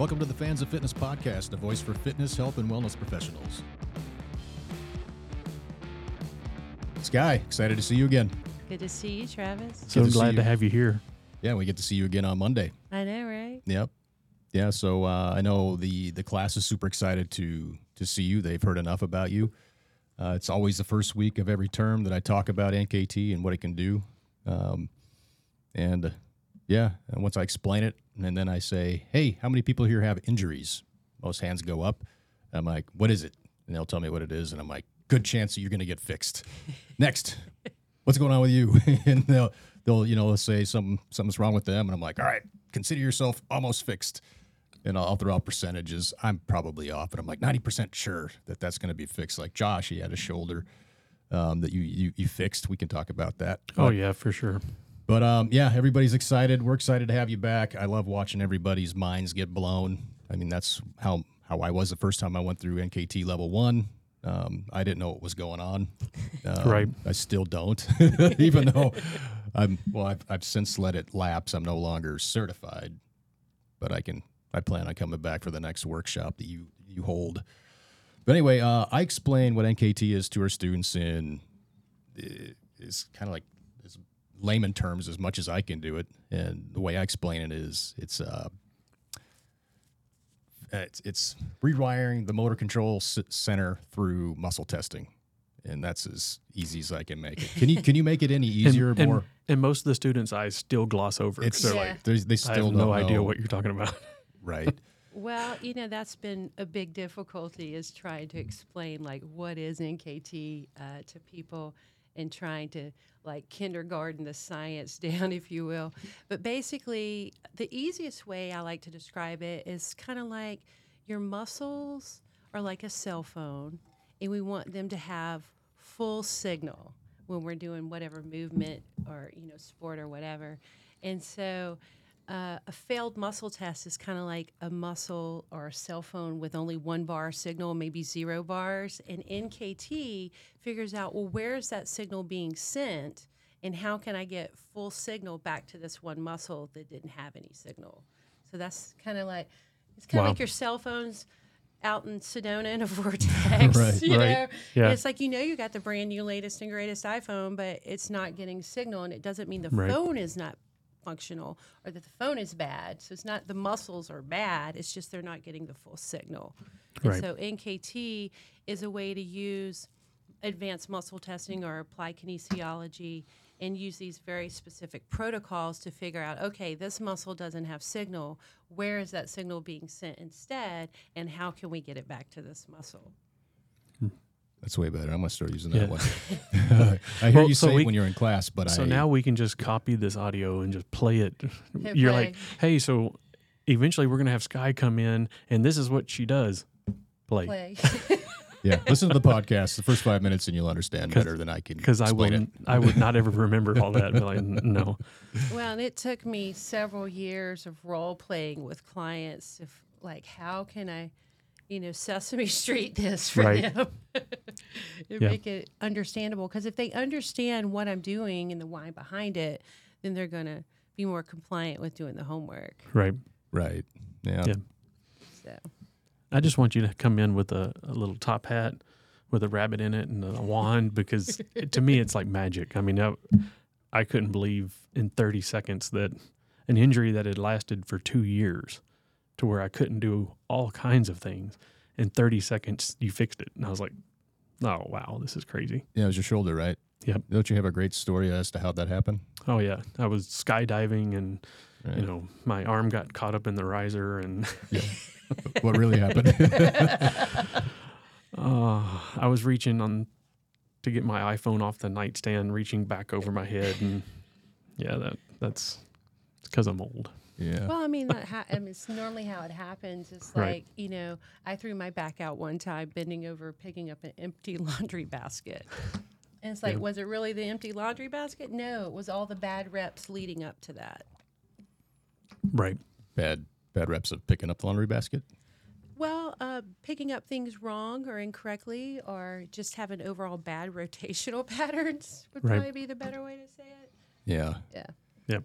Welcome to the Fans of Fitness podcast, a voice for fitness, health, and wellness professionals. Skye, excited to see you again. Good to see you, Travis. So to glad you. to have you here. Yeah, we get to see you again on Monday. I know, right? Yep. Yeah, so uh, I know the the class is super excited to to see you. They've heard enough about you. Uh, it's always the first week of every term that I talk about NKT and what it can do. Um, and uh, yeah, and once I explain it, and then I say, "Hey, how many people here have injuries?" Most hands go up. I'm like, "What is it?" And they'll tell me what it is, and I'm like, "Good chance that you're going to get fixed." Next, what's going on with you? and they'll they'll you know say something something's wrong with them, and I'm like, "All right, consider yourself almost fixed." And I'll throw out percentages. I'm probably off, but I'm like 90% sure that that's going to be fixed. Like Josh, he had a shoulder um, that you, you you fixed. We can talk about that. Oh yeah, for sure. But um, yeah, everybody's excited. We're excited to have you back. I love watching everybody's minds get blown. I mean, that's how how I was the first time I went through NKT level one. Um, I didn't know what was going on. Um, Right. I still don't, even though I'm well. I've, I've since let it lapse. I'm no longer certified, but I can. I plan on coming back for the next workshop that you you hold. But anyway, uh, I explain what NKT is to our students in uh, is kind of like layman terms as much as I can do it. And the way I explain it is it's uh, it's, it's rewiring the motor control s- center through muscle testing, and that's as easy as I can make it. Can you can you make it any easier? and, and, more? and most of the students I still gloss over. It's They're Yeah. like, there's- they I still have no don't idea know. what you're talking about. right. Well, you know, that's been a big difficulty is trying to explain like what is NKT uh, to people and trying to like kindergarten the science down, if you will. But basically, the easiest way I like to describe it is kind of like your muscles are like a cell phone, and we want them to have full signal when we're doing whatever movement or you know sport or whatever. And so, uh, a failed muscle test is kind of like a muscle or a cell phone with only one bar signal, maybe zero bars. And NKT figures out, well, where is that signal being sent? And how can I get full signal back to this one muscle that didn't have any signal? So that's kind of like, it's kind of Wow. like your cell phones out in Sedona in a vortex. Right, you right. know? Yeah. It's like, you know, you got the brand new latest and greatest iPhone, but it's not getting signal. And it doesn't mean the Right. phone is not functional or that the phone is bad. So it's not the muscles are bad. It's just they're not getting the full signal. And Right. so NKT is a way to use advanced muscle testing or apply kinesiology and use these very specific protocols to figure out okay this muscle doesn't have signal where is that signal being sent instead and how can we get it back to this muscle That's way better. I'm gonna start using Yeah. that one. I hear Well, you so say we- it when you're in class, but I so I now we can just copy this audio and just play it. Hit You're play. like, hey, so eventually we're gonna have Skye come in, and this is what she does. Play. play yeah, listen to the podcast. The first five minutes, and you'll understand better than I can. Because I explain will, it. I would not ever remember all that. Be like, no, Well, and it took me several years of role playing with clients of like, how can I, you know, Sesame Street this for Right. them and Yeah. make it understandable? Because if they understand what I'm doing and the why behind it, then they're going to be more compliant with doing the homework. right? Right. Yeah. Yeah. So, I just want you to come in with a, a little top hat with a rabbit in it and a wand because to me it's like magic. I mean, I, I couldn't believe in 30 seconds that an injury that had lasted for two years to where I couldn't do all kinds of things in 30 seconds you fixed it. And I was like, oh, wow, this is crazy. Yeah, it was your shoulder, right? Yep. Don't you have a great story as to how that happened? Oh, yeah. I was skydiving and, Right. you know, my arm got caught up in the riser and yeah. what really happened? Uh, I was reaching on to get my iPhone off the nightstand, reaching back over my head, and yeah, that that's because I'm old. Yeah. well, I mean, that ha- I mean, it's normally how it happens. It's Right. like, you know, I threw my back out one time bending over, picking up an empty laundry basket. And it's like, Yeah. was it really the empty laundry basket? No, it was all the bad reps leading up to that. Right. Bad bad reps of picking up the laundry basket. Well, uh, picking up things wrong or incorrectly, or just having overall bad rotational patterns would Right. probably be the better way to say it. Yeah. Yeah. Yep. So,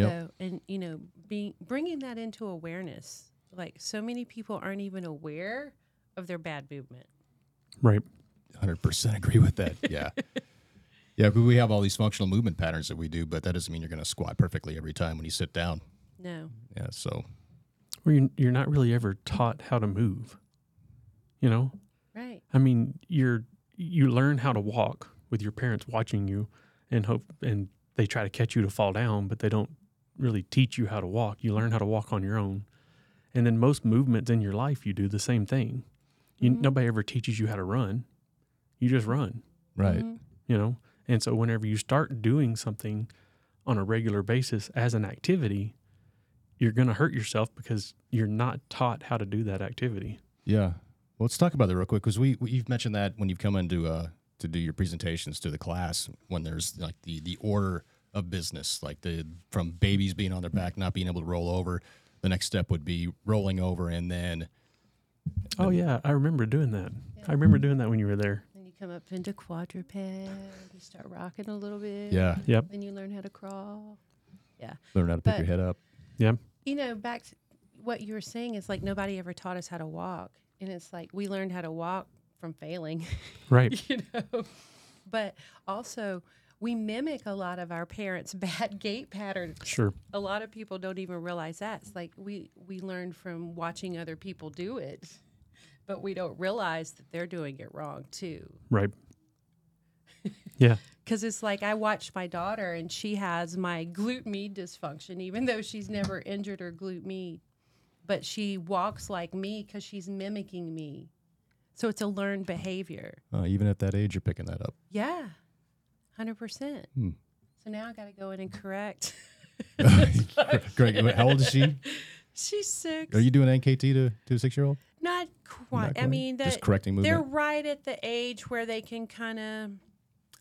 Yep. and you know, being bringing that into awareness, like so many people aren't even aware of their bad movement. Right. 100% agree with that. Yeah. yeah, but we have all these functional movement patterns that we do, but that doesn't mean you're going to squat perfectly every time when you sit down. No. Yeah, so Where you're, you're not really ever taught how to move. You know, Right. I mean, you're you learn how to walk with your parents watching you, and hope and they try to catch you to fall down, but they don't really teach you how to walk. You learn how to walk on your own, and then most movements in your life, you do the same thing. You, Nobody ever teaches you how to run. You just run. right. Mhm. you know and so whenever you start doing something on a regular basis as an activity you're going to hurt yourself because you're not taught how to do that activity Yeah. Well, let's talk about that real quick because we, we you've mentioned that when you've come into uh to do your presentations to the class when there's like the the order of business like the from babies being on their back not being able to roll over the next step would be rolling over and then oh yeah i remember doing that i remember doing that when you were there Then you come up into quadruped, you start rocking a little bit. yeah yep Then you learn how to crawl. Yeah. Learn how to pick But- your head up Yeah. You know, back to what you were saying is like nobody ever taught us how to walk. And it's like we learned how to walk from failing, right you know. But also we mimic a lot of our parents' bad gait patterns. sure A lot of people don't even realize that. It's like we we learn from watching other people do it. But we don't realize that they're doing it wrong too. right yeah Because it's like I watch my daughter and she has my glute med dysfunction, even though she's never injured her glute med. But she walks like me because she's mimicking me. So it's a learned behavior. uh, even at that age you're picking that up Yeah, 100%. Hmm. So now I got to go in and correct. Greg how old is she she's six. are you doing NKT to to a six year old Not quite. I mean, just correcting they're right at the age where they can kind of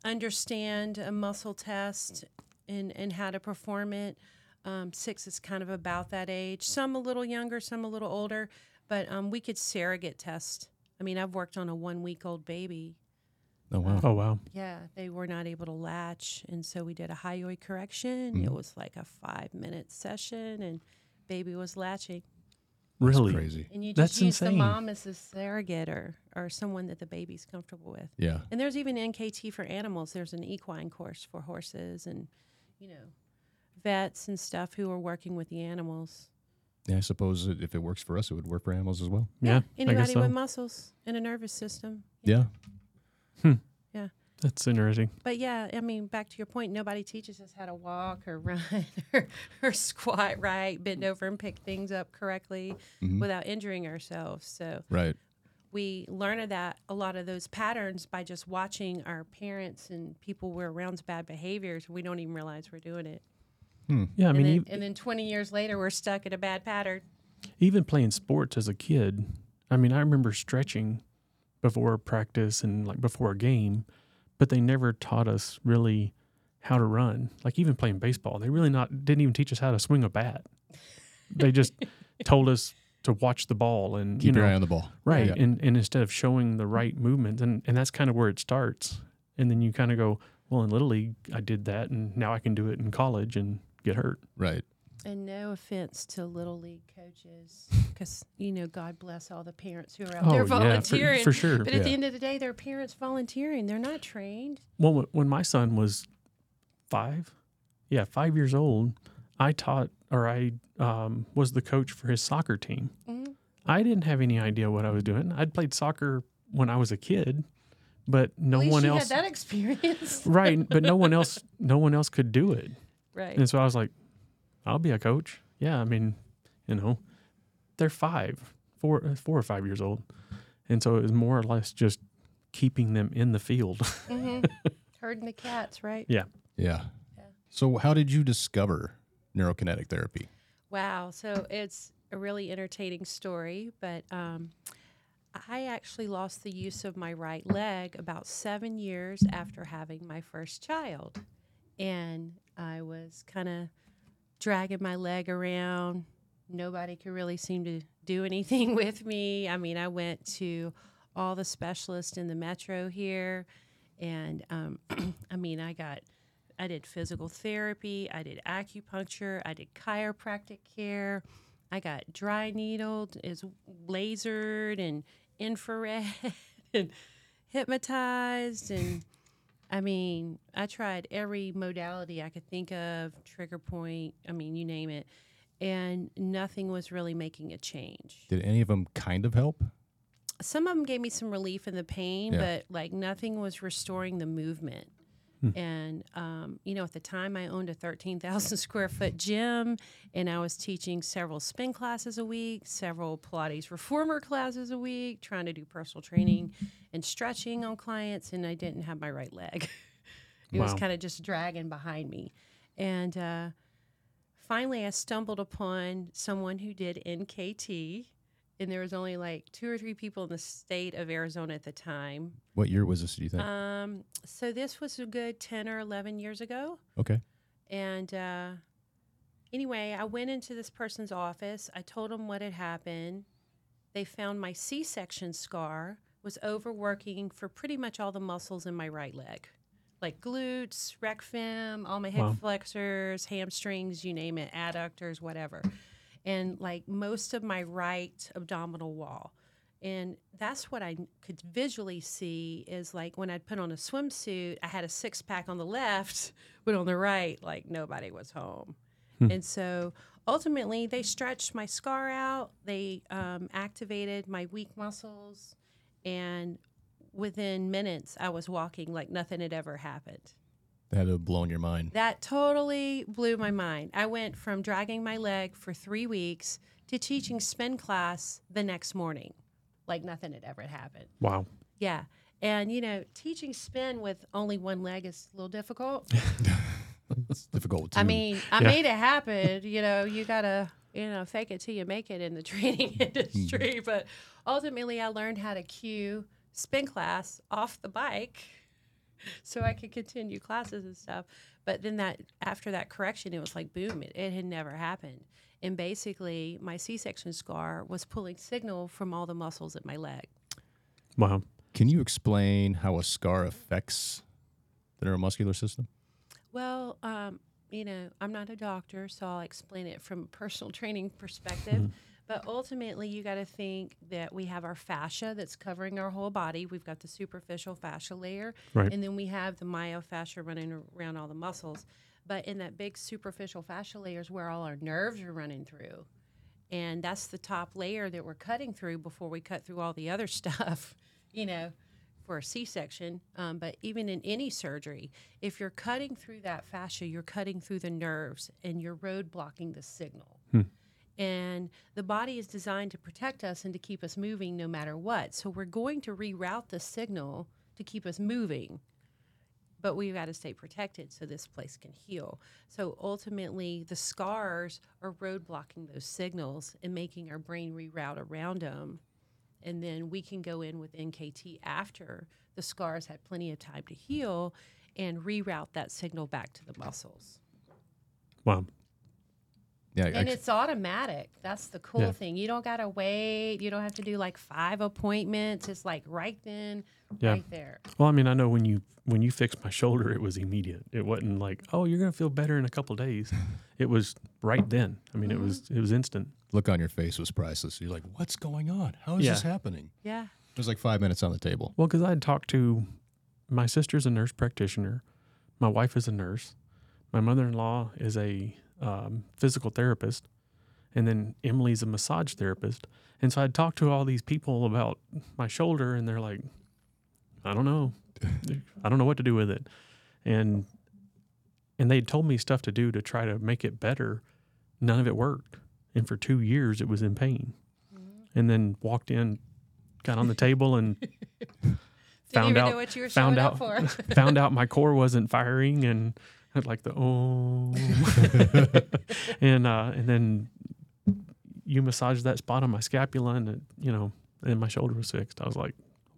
understand a muscle test and, and how to perform it. Um, six is kind of about that age. Some a little younger, some a little older, but um, we could surrogate test. I mean, I've worked on a one week old baby. Oh wow oh wow Yeah, they were not able to latch, and so we did a hyoid correction. Mm-hmm. It was like a five minute session, and baby was latching. That's really crazy And you That's just use the insane. mom as a surrogate or, or someone that the baby's comfortable with. yeah And there's even NKT for animals. There's an equine course for horses and, you know, vets and stuff who are working with the animals. yeah I suppose if it works for us it would work for animals as well yeah, I guess Anybody so. with muscles and a nervous system. Yeah. know. Yeah that's interesting But yeah, I mean, back to your point, nobody teaches us how to walk or run or, or squat right, bend over and pick things up correctly Mhm. without injuring ourselves. So right we learn that a lot of those patterns by just watching our parents and people we're around's bad behaviors. We don't even realize we're doing it. yeah i and, mean then, ev- and then 20 years later, we're stuck in a bad pattern. even playing sports as a kid i mean i remember stretching before practice and like before a game but they never taught us really how to run. Like even playing baseball they really not didn't even teach us how to swing a bat. They just told us to watch the ball and keep you know your eye on the ball. Right Yeah. and, and instead of showing the right movements and, and that's kind of where it starts. And then you kind of go well in little league i did that and now i can do it in college and get hurt. Right And no offense to little league coaches, because you know, God bless all the parents who are out oh there yeah for, volunteering. for sure But at the end of the day, they're parents volunteering. They're not trained. Well, when my son was five, yeah, five years old, I taught or I um, was the coach for his soccer team. Mhm. I didn't have any idea what I was doing. I'd played soccer when I was a kid, but no one else. had that experience, right, but no one else. No one else could do it, right? and so I was like, "I'll be a coach." Yeah, I mean, you know, they're five, four, uh, four or five years old, and so it was more or less just keeping them in the field. hmm Herding the cats, right? Yeah. Yeah. So, how did you discover neurokinetic therapy? Wow. So it's a really entertaining story, but um, I actually lost the use of my right leg about seven years after having my first child. And I was kind of dragging my leg around. Nobody could really seem to do anything with me. I mean, I went to all the specialists in the metro here. And um, I mean, I got I did physical therapy, I did acupuncture, I did chiropractic care, I got dry needled, is lasered and infrared and hypnotized and I mean, I tried every modality I could think of, trigger point, I mean, you name it, and nothing was really making a change. Did any of them kind of help? Some of them gave me some relief in the pain, Yeah. but like nothing was restoring the movement. And, um, you know, at the time I owned a 13,000 square foot gym and I was teaching several spin classes a week, several Pilates reformer classes a week, trying to do personal training and stretching on clients, and I didn't have my right leg. it was kind of just dragging behind me. And uh, finally, I stumbled upon someone who did NKT, and there was only like two or three people in the state of Arizona at the time. What year was this? Do you think? Um, so this was a good 10 or 11 years ago. okay. And uh, anyway, I went into this person's office. I told them what had happened. They found my C section scar was overworking for pretty much all the muscles in my right leg, like glutes, rec fem, all my hip Wow. flexors, hamstrings, you name it, adductors, whatever. And like most of my right abdominal wall. And that's what I could visually see is like when I'd put on a swimsuit, I had a six pack on the left, but on the right, like nobody was home. And so ultimately, they stretched my scar out, they um, activated my weak muscles, and within minutes, I was walking like nothing had ever happened. That had to have blown your mind. That totally blew my mind. I went from dragging my leg for three weeks to teaching spin class the next morning, like nothing had ever happened. Wow. Yeah. And, you know, teaching spin with only one leg is a little difficult. It's difficult. Too. I mean, I Yeah. made it happen. You know, you got to, you know, fake it till you make it in the training mm-hmm. industry. But ultimately, I learned how to cue spin class off the bike so I could continue classes and stuff. But then that, after that correction, it was like, boom, it, it had never happened. And basically, my C section scar was pulling signal from all the muscles at my leg. Wow. can you explain how a scar affects the neuromuscular system? Well, um, you know, I'm not a doctor, so I'll explain it from a personal training perspective. But ultimately, you got to think that we have our fascia that's covering our whole body. We've got the superficial fascia layer, Right. and then we have the myofascia running around all the muscles. But in that big superficial fascia layer is where all our nerves are running through. And that's the top layer that we're cutting through before we cut through all the other stuff, you know, for a C section. Um, but even in any surgery, if you're cutting through that fascia, you're cutting through the nerves and you're road blocking the signal. And the body is designed to protect us and to keep us moving no matter what. So we're going to reroute the signal to keep us moving but we've got to stay protected so this place can heal. So ultimately, the scars are roadblocking those signals and making our brain reroute around them. And then we can go in with NKT after the scars had plenty of time to heal and reroute that signal back to the muscles. Wow. Yeah, And I, it's automatic. That's the cool Yeah. thing. You don't got to wait. You don't have to do like five appointments. It's like right then, Yeah. right there. Well, I mean, I know when you when you fixed my shoulder, it was immediate. It wasn't like, oh, you're gonna feel better in a couple days. It was right then. I mean, it mm-hmm. was it was instant. look on your face was priceless. You're like, what's going on? How is Yeah. this happening? Yeah. It was like five minutes on the table. Well, because I had talked to my sister's a nurse practitioner, my wife is a nurse, my mother-in-law is a um, physical therapist, and then Emily's a massage therapist. And so I'd talk to all these people about my shoulder, and they're like, I don't know, I don't know what to do with it, and and they'd told me stuff to do to try to make it better. None of it worked, and for two years it was in pain. And then walked in, got on the table, and Found out- what you were found out for. found out my core wasn't firing and like the oh and uh and then you massaged that spot on my scapula and it, you know and my shoulder was fixed i was like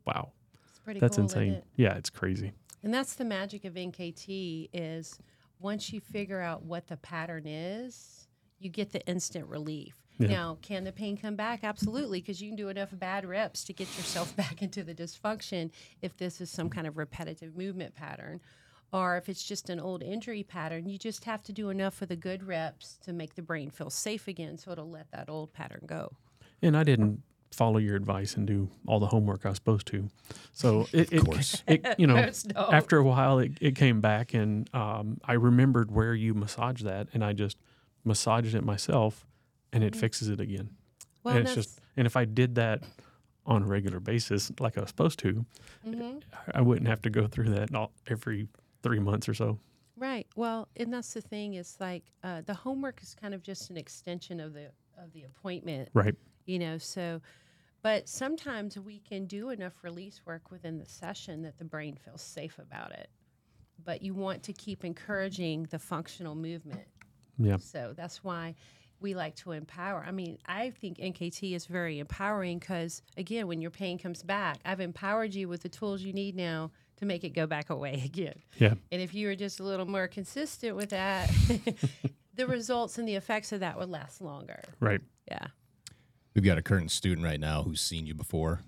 wow It's pretty that's cool, isn't insane it? yeah it's crazy And that's the magic of NKT is once you figure out what the pattern is, you get the instant relief. Yeah. Now, can the pain come back? Absolutely, because you can do enough bad reps to get yourself back into the dysfunction if this is some kind of repetitive movement pattern. Or if it's just an old injury pattern, you just have to do enough of the good reps to make the brain feel safe again so it'll let that old pattern go. And I didn't follow your advice and do all the homework I was supposed to. So it, it, course. it, you know, after a while, it, it came back and um, I remembered where you massaged that and I just massaged it myself and it fixes it again. Mm-hmm. Well, and it's just, and if I did that on a regular basis, like I was supposed to, mhm. I wouldn't have to go through that all, every three months or so. right. Well, and that's the thing is like uh, the homework is kind of just an extension of the of the appointment. Right. you know so but sometimes we can do enough release work within the session that the brain feels safe about it but you want to keep encouraging the functional movement Yeah. so that's why we like to empower i mean i think nkt is very empowering because again when your pain comes back i've empowered you with the tools you need now to make it go back away again Yeah. and if you were just a little more consistent with that the results and the effects of that would last longer Right. yeah We've got a current student right now who's seen you before.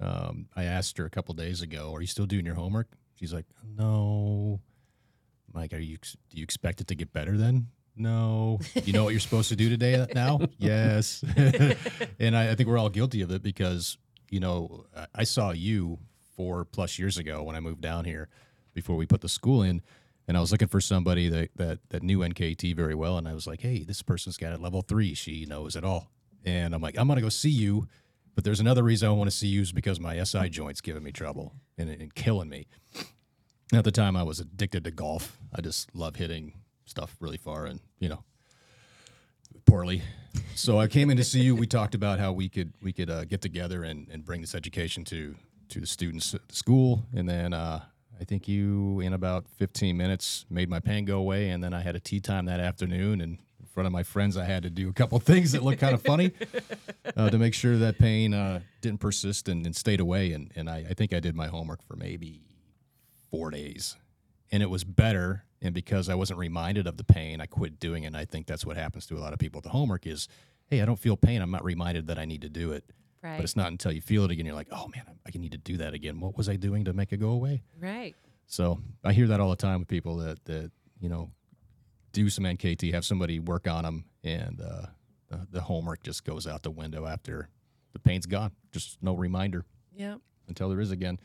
Um, I asked her a couple days ago, "Are you still doing your homework?" She's like, "No." I'm like, "Are you? Do you expect it to get better then?" No. You know what you're supposed to do today now? yes. and I, I think we're all guilty of it because you know I- I saw you four plus years ago when I moved down here before we put the school in. And I was looking for somebody that, that that knew NKT very well, and I was like, "Hey, this person's got it level three. She knows it all." And I'm like, "I'm gonna go see you, but there's another reason I want to see you is because my SI joint's giving me trouble and, and killing me." At the time, I was addicted to golf. I just love hitting stuff really far, and you know, poorly. So I came in to see you. We talked about how we could we could uh, get together and, and bring this education to to the students at the school, and then uh, I think you in about 15 minutes made my pain go away, and then I had a tee time that afternoon, and in front of my friends, I had to do a couple things that looked kind of funny uh, to make sure that pain uh, didn't persist and, and stayed away, and and I, I think I did my homework for maybe four days, and it was better. And because I wasn't reminded of the pain, I quit doing it. And I think that's what happens to a lot of people. The homework is, hey, I don't feel pain. I'm not reminded that I need to do it. Right But it's not until you feel it again, you're like, oh man, I need to do that again. What was I doing to make it go away? Right. So I hear that all the time with people that that you know do some NKT, have somebody work on them, and uh, the, the homework just goes out the window after the pain's gone. Just no reminder Yeah. until there is again.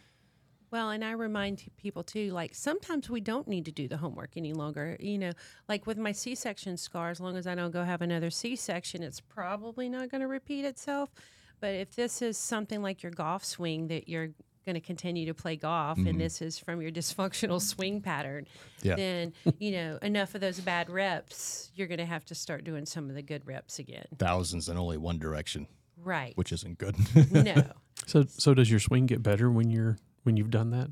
Well, and I remind people too, like sometimes we don't need to do the homework any longer. You know, like with my C section scar, as long as I don't go have another C section, it's probably not going to repeat itself. But if this is something like your golf swing that you're going to continue to play golf and mm-hmm. this is from your dysfunctional swing pattern, Yeah. then, you know, enough of those bad reps, you're going to have to start doing some of the good reps again. Thousands in only one direction, Right. which isn't good. no. So so does your swing get better when you're when you've done that,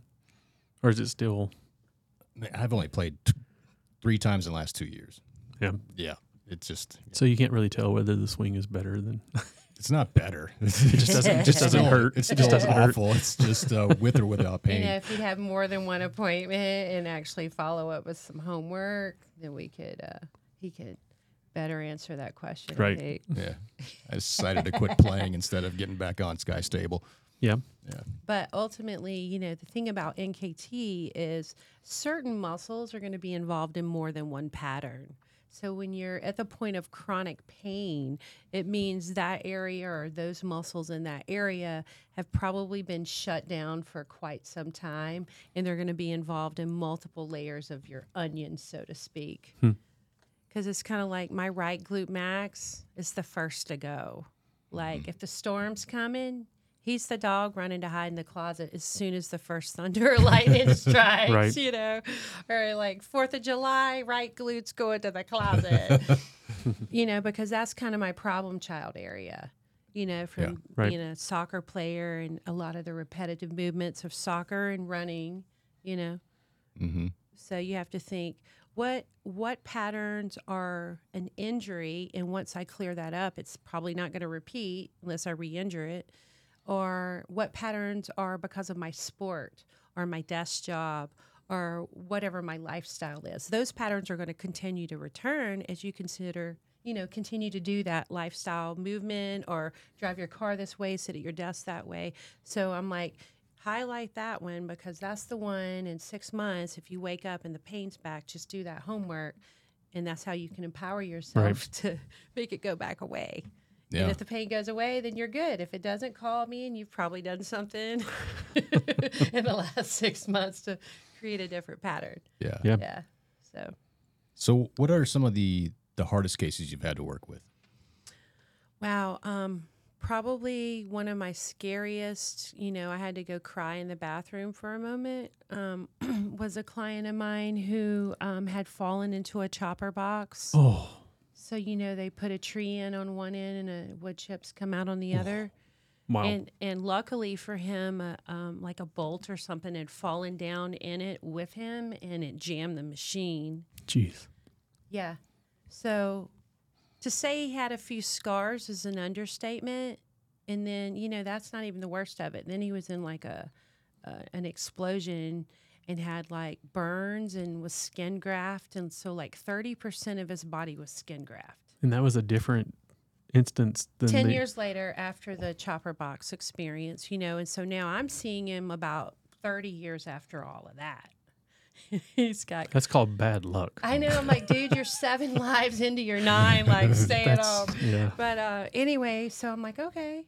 or is it still? I've only played t- three times in the last two years. Yeah. Yeah, it's just So you can't really tell whether the swing is better than. it's not better. It just doesn't- just doesn't hurt. It's It just just doesn't hurt. awful. It's just uh, with or without You pain. know, if we have more than one appointment and actually follow up with some homework, then we could, uh, he could better answer that question. Right. think. Yeah, I decided to quit playing instead of getting back on Skye's table. Yeah. Yeah, But ultimately, you know, the thing about NKT is certain muscles are going to be involved in more than one pattern. So when you're at the point of chronic pain, it means that area or those muscles in that area have probably been shut down for quite some time and they're going to be involved in multiple layers of your onion, so to speak. Hmm. Because it's kind of like my right glute max is the first to go. Like hmm. if the storm's coming, he's the dog running to hide in the closet as soon as the first thunder or lightning strikes, Right. you know, or like Fourth of July, right glutes go into the closet, you know, because that's kind of my problem child area, you know, from Right. being a soccer player and a lot of the repetitive movements of soccer and running, you know. mm-hmm. So you have to think what what patterns are an injury, and once I clear that up, it's probably not going to repeat unless I re-injure it. Or what patterns are because of my sport or my desk job or whatever my lifestyle is. Those patterns are going to continue to return as you consider, you know, continue to do that lifestyle movement or drive your car this way, sit at your desk that way. So I'm like, highlight that one because that's the one in six months. If you wake up and the pain's back, just do that homework, and that's how you can empower yourself to make it go back away. Yeah. And if the pain goes away, then you're good. If it doesn't, call me, and you've probably done something in the last six months to create a different pattern. yeah. Yeah. Yeah. So. So, what are some of the the hardest cases you've had to work with? Wow. Um, probably one of my scariest, you know, I had to go cry in the bathroom for a moment, um, was a client of mine who um, had fallen into a chopper box. Oh, So, you know, they put a tree in on one end and a wood chips come out on the other. wow. And and luckily for him, uh, um, like a bolt or something had fallen down in it with him, and it jammed the machine. Jeez. Yeah. So to say he had a few scars is an understatement. And then, you know, that's not even the worst of it. Then he was in like a uh, an explosion and had like burns and was skin graft and so like 30% of his body was skin graft. And that was a different instance than 10 the, years later after the chopper box experience, you know, and so now I'm seeing him about 30 years after all of that. He's got That's called bad luck. I know. I'm like, dude, you're seven lives into your nine. Like, stay at home. Yeah. But uh, anyway, so I'm like, okay,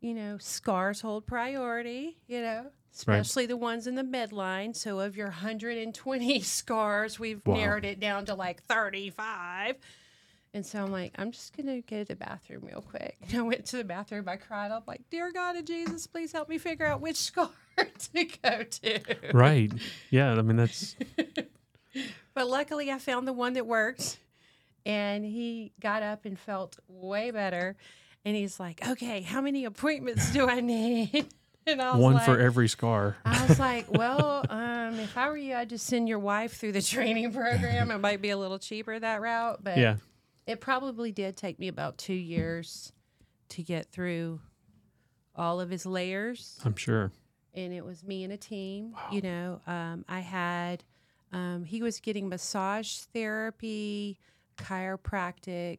you know, scars hold priority. You know, especially the ones in the midline. So of your 120 scars, we've Wow. narrowed it down to like 35. And so I'm like, I'm just gonna go to the bathroom real quick. And I went to the bathroom. I cried. I'm like, dear God and Jesus, please help me figure out which scar to go to. Right. Yeah. I mean, that's But luckily, I found the one that worked. And he got up and felt way better. And he's like, okay, how many appointments do I need? And I was one like, for every scar. I was like, well, um, if I were you, I'd just send your wife through the training program. It might be a little cheaper that route. But Yeah. it probably did take me about two years to get through all of his layers I'm sure. and it was me and a team. You know, um, I had um, he was getting massage therapy, chiropractic,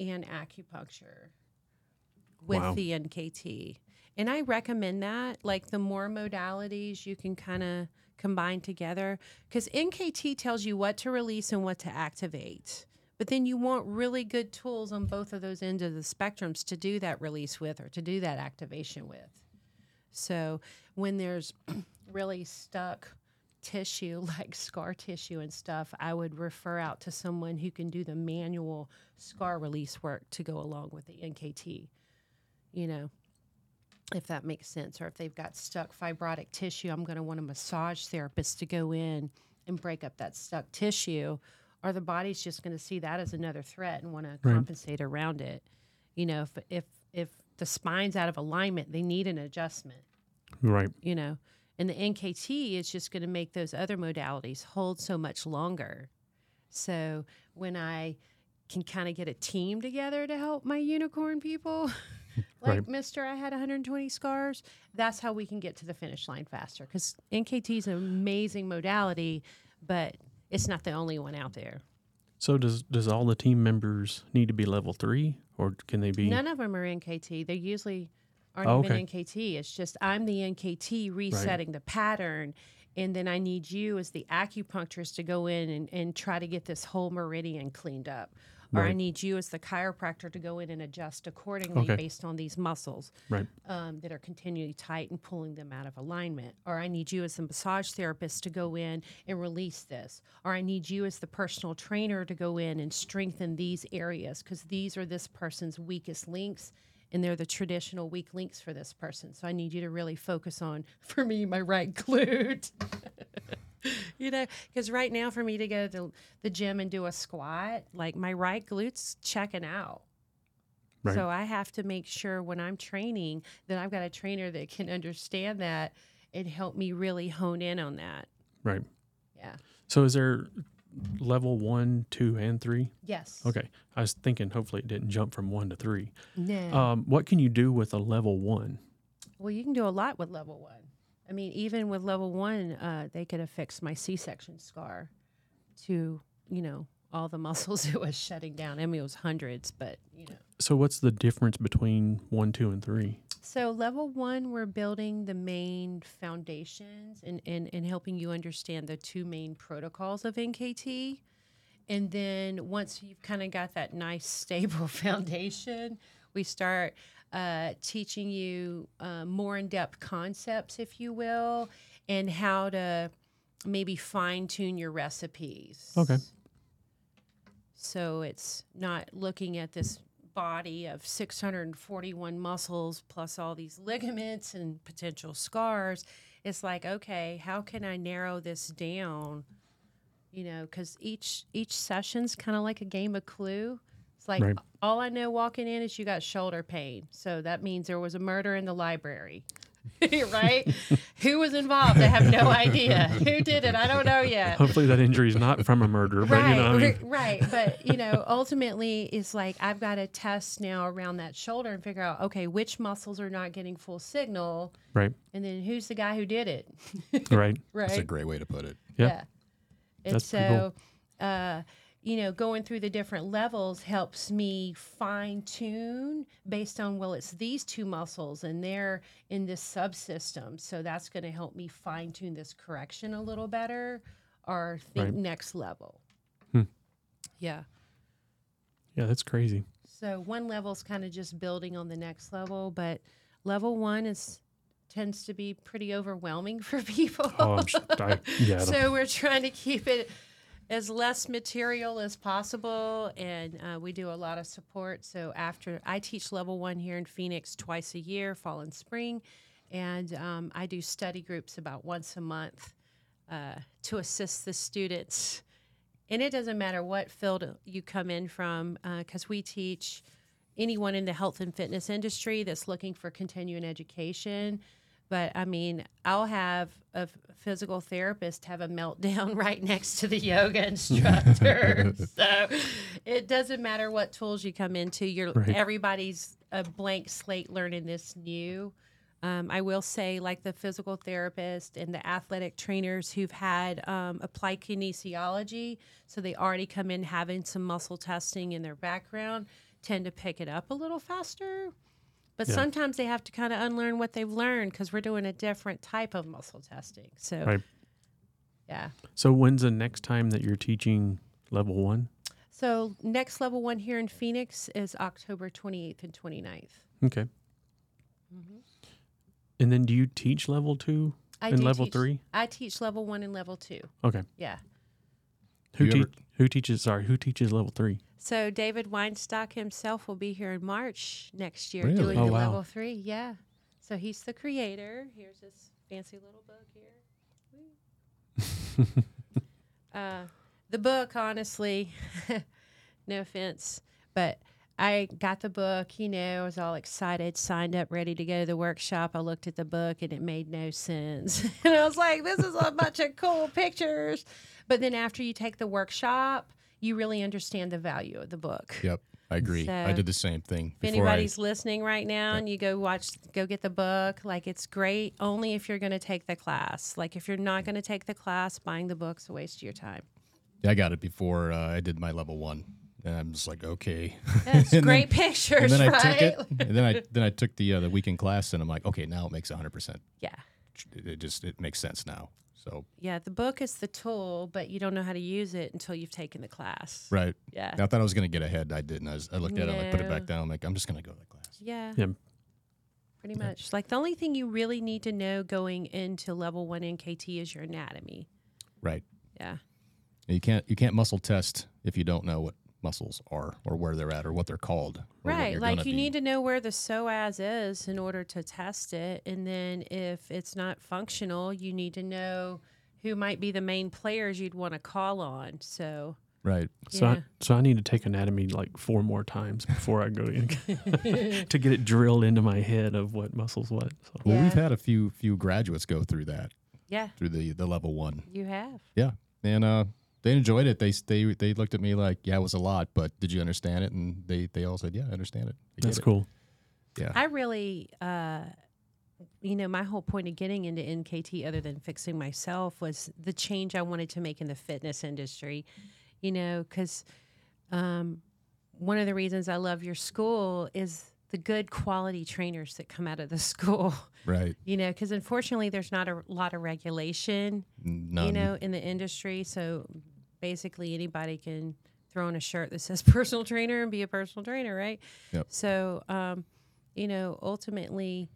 and acupuncture with Wow. the NKT. And I recommend that. Like the more modalities you can kind of combine together, because NKT tells you what to release and what to activate. But then you want really good tools on both of those ends of the spectrums to do that release with or to do that activation with. So when there's really stuck tissue, like scar tissue and stuff, I would refer out to someone who can do the manual scar release work to go along with the NKT. You know, if that makes sense, or if they've got stuck fibrotic tissue, I'm going to want a massage therapist to go in and break up that stuck tissue, or the body's just going to see that as another threat and want to Right. compensate around it. You know, if if if the spine's out of alignment, they need an adjustment Right. you know and the nkt is just going to make those other modalities hold so much longer so when i can kind of get a team together to help my unicorn people like Right. mister i had 120 scars that's how we can get to the finish line faster because nkt is an amazing modality but it's not the only one out there So does does all the team members need to be level three, or can they be? None of them are NKT. They usually aren't Oh, even okay. NKT. It's just I'm the NKT resetting the pattern. And then I need you as the acupuncturist to go in and, and try to get this whole meridian cleaned up. Or I Right. need you as the chiropractor to go in and adjust accordingly Okay. based on these muscles Right. um, that are continually tight and pulling them out of alignment. Or I need you as a massage therapist to go in and release this. Or I need you as the personal trainer to go in and strengthen these areas because these are this person's weakest links and they're the traditional weak links for this person. So I need you to really focus on, for me, my right glute. you know, because right now for me to go to the gym and do a squat, like my right glute's checking out. Right. So I have to make sure when I'm training that I've got a trainer that can understand that and help me really hone in on that. Right. Yeah. So is there level one, two, and three? Yes. Okay. I was thinking hopefully it didn't jump from one to three. No. Um, what can you do with a level one? well, you can do a lot with level one. I mean, even with level one, uh, they could have fixed my C-section scar to, you know, all the muscles it was shutting down. I mean, it was hundreds, but you know, So what's the difference between one, two, and three? So level one, we're building the main foundations and, and, and helping you understand the two main protocols of NKT. And then once you've kind of got that nice stable foundation, we start uh, teaching you uh, more in depth concepts, if you will, and how to maybe fine tune your recipes. Okay. So it's not looking at this body of 641 muscles plus all these ligaments and potential scars. It's like, okay, how can I narrow this down? You know, because each each session's kind of like a game of Clue. It's like Right. all I know walking in is you got shoulder pain, so that means there was a murder in the library. right? Who was involved? I have no idea. Who did it? I don't know yet Hopefully that injury is not from a murder, but right, you know, I mean, right. But you know, ultimately, it's like I've got to test now around that shoulder and figure out, okay, which muscles are not getting full signal, right, and then who's the guy who did it, right. right? That's a great way to put it. Yeah. And That's pretty so, uh, you know, going through the different levels helps me fine tune based on, well, it's these two muscles and they're in this subsystem. So that's going to help me fine tune this correction a little better or think Right. next level. Hmm. Yeah. Yeah, that's crazy. So one level is kind of just building on the next level, but level one is tends to be pretty overwhelming for people. Oh, I, yeah, so we're trying to keep it as less material as possible, and uh, we do a lot of support. So after I teach level one here in Phoenix twice a year, fall and spring, and um, I do study groups about once a month uh, to assist the students. And it doesn't matter what field you come in from, because we teach anyone in the health and fitness industry that's looking for continuing education. But I mean, I'll have a physical therapist have a meltdown right next to the yoga instructor. so it doesn't matter what tools you come into. You're Right. everybody's a blank slate learning this new. Um, I will say, like the physical therapist and the athletic trainers who've had um, applied kinesiology, so they already come in having some muscle testing in their background, tend to pick it up a little faster. But Yeah. sometimes they have to kind of unlearn what they've learned because we're doing a different type of muscle testing. So, Right. yeah. So when's the next time that you're teaching level one? So, next level one here in Phoenix is October 28th and 29th. Okay. Mm-hmm. And then do you teach level two I and level teach- three? I teach level one and level two. Okay. Yeah. Who You te- ever- who teaches? Sorry, who teaches level three? So David Weinstock himself will be here in March next year Really? doing Oh, the wow. level three. Yeah. So he's the creator. Here's this fancy little book here. uh, the book, honestly, no offense, but I got the book, you know, I was all excited, signed up, ready to go to the workshop. I looked at the book and it made no sense. and I was like, this is a bunch of cool pictures. But then after you take the workshop, you really understand the value of the book. Yep, I agree. I did the same thing. If before I- anybody's listening right now Yep. and you go watch, go get the book, like it's great only if you're going to take the class. Like if you're not going to take the class, buying the book's a waste of your time. Yeah, I got it before uh, I did my level one, and I'm just like, okay. That's great then- pictures, and then right? I took it, and then I then I took the uh, the weekend class, and I'm like, okay, now it makes 100. percent Yeah. It it just it makes sense now. So Yeah. The book is the tool, but you don't know how to use it until you've taken the class. right. Yeah. I thought I was gonna get ahead. I didn't. I, was, I looked at it, and I put it back down. I'm like, I'm just gonna go to the class. Yeah. Yeah. Pretty much. Like the only thing you really need to know going into level one NKT is your anatomy. Right. Yeah. You can't you can't muscle test if you don't know what muscles are or where they're at or what they're called. or Right. Like you be. need to know where the psoas is in order to test it. And then if it's not functional, you need to know who might be the main players you'd want to call on. So, Right. So Yeah. I, so I need to take anatomy like four more times before I go in to get it drilled into my head of what muscles what. So Well, we've had a few few graduates go through that yeah, through the the level one. you have. Yeah, and uh, they enjoyed it. They they they looked at me like, yeah, it was a lot, but did you understand it? And they they all said, yeah, I understand it. I that's it." cool. Yeah. I really, uh, you know, my whole point of getting into NKT, other than fixing myself, was the change I wanted to make in the fitness industry. You know, because um, one of the reasons I love your school is the good quality trainers that come out of the school. Right. You know, because unfortunately, there's not a lot of regulation. None. You know, in the industry, so basically anybody can throw on a shirt that says personal trainer and be a personal trainer, right? Yep. So, um, you know, ultimately,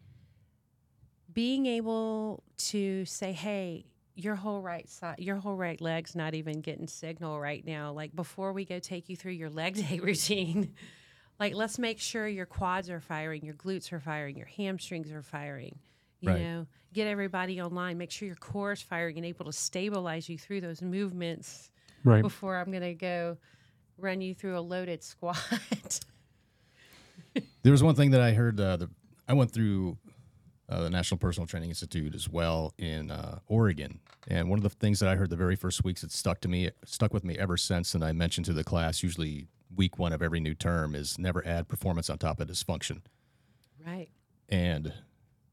being able to say, "Hey, your whole right side, your whole right leg's not even getting signal right now. Like before we go take you through your leg day routine, like let's make sure your quads are firing, your glutes are firing, your hamstrings are firing. You Right. know, get everybody online. Make sure your core is firing and able to stabilize you through those movements Right. before I'm gonna go run you through a loaded squat. There was one thing that I heard. Uh, the I went through uh, the National Personal Training Institute as well in uh, Oregon, and one of the things that I heard the very first weeks that stuck to me, stuck with me ever since, and I mentioned to the class usually week one of every new term is never add performance on top of dysfunction, right. and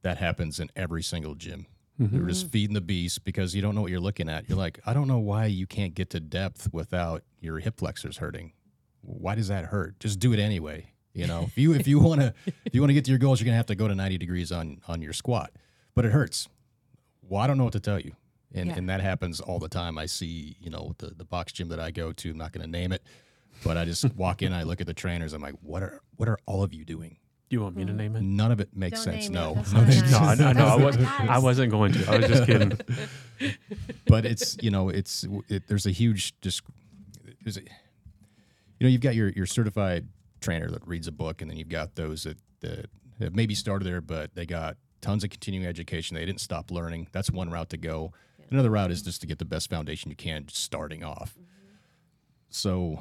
that happens in every single gym. They're just mm-hmm. feeding the beast because you don't know what you're looking at. You're like, I don't know why you can't get to depth without your hip flexors hurting. Why does that hurt? Just do it anyway. You know, if you if you want to if you want to get to your goals, you're gonna have to go to 90 degrees on on your squat, but it hurts. Well, I don't know what to tell you, and Yeah. and that happens all the time. I see, you know, the the box gym that I go to. I'm not gonna name it, but I just walk in, I look at the trainers. I'm like, what are what are all of you doing? You want me to hmm. name it? None of it makes Don't sense. name it. No, That's no, not there's No, nice. I, I know. I, That's was, not I wasn't going to. I was just kidding. but it's you know it's it, there's a huge just there's a, you know you've got your your certified trainer that reads a book and then you've got those that that have maybe started there but they got tons of continuing education they didn't stop learning that's one route to go another route is just to get the best foundation you can just starting off mm-hmm. so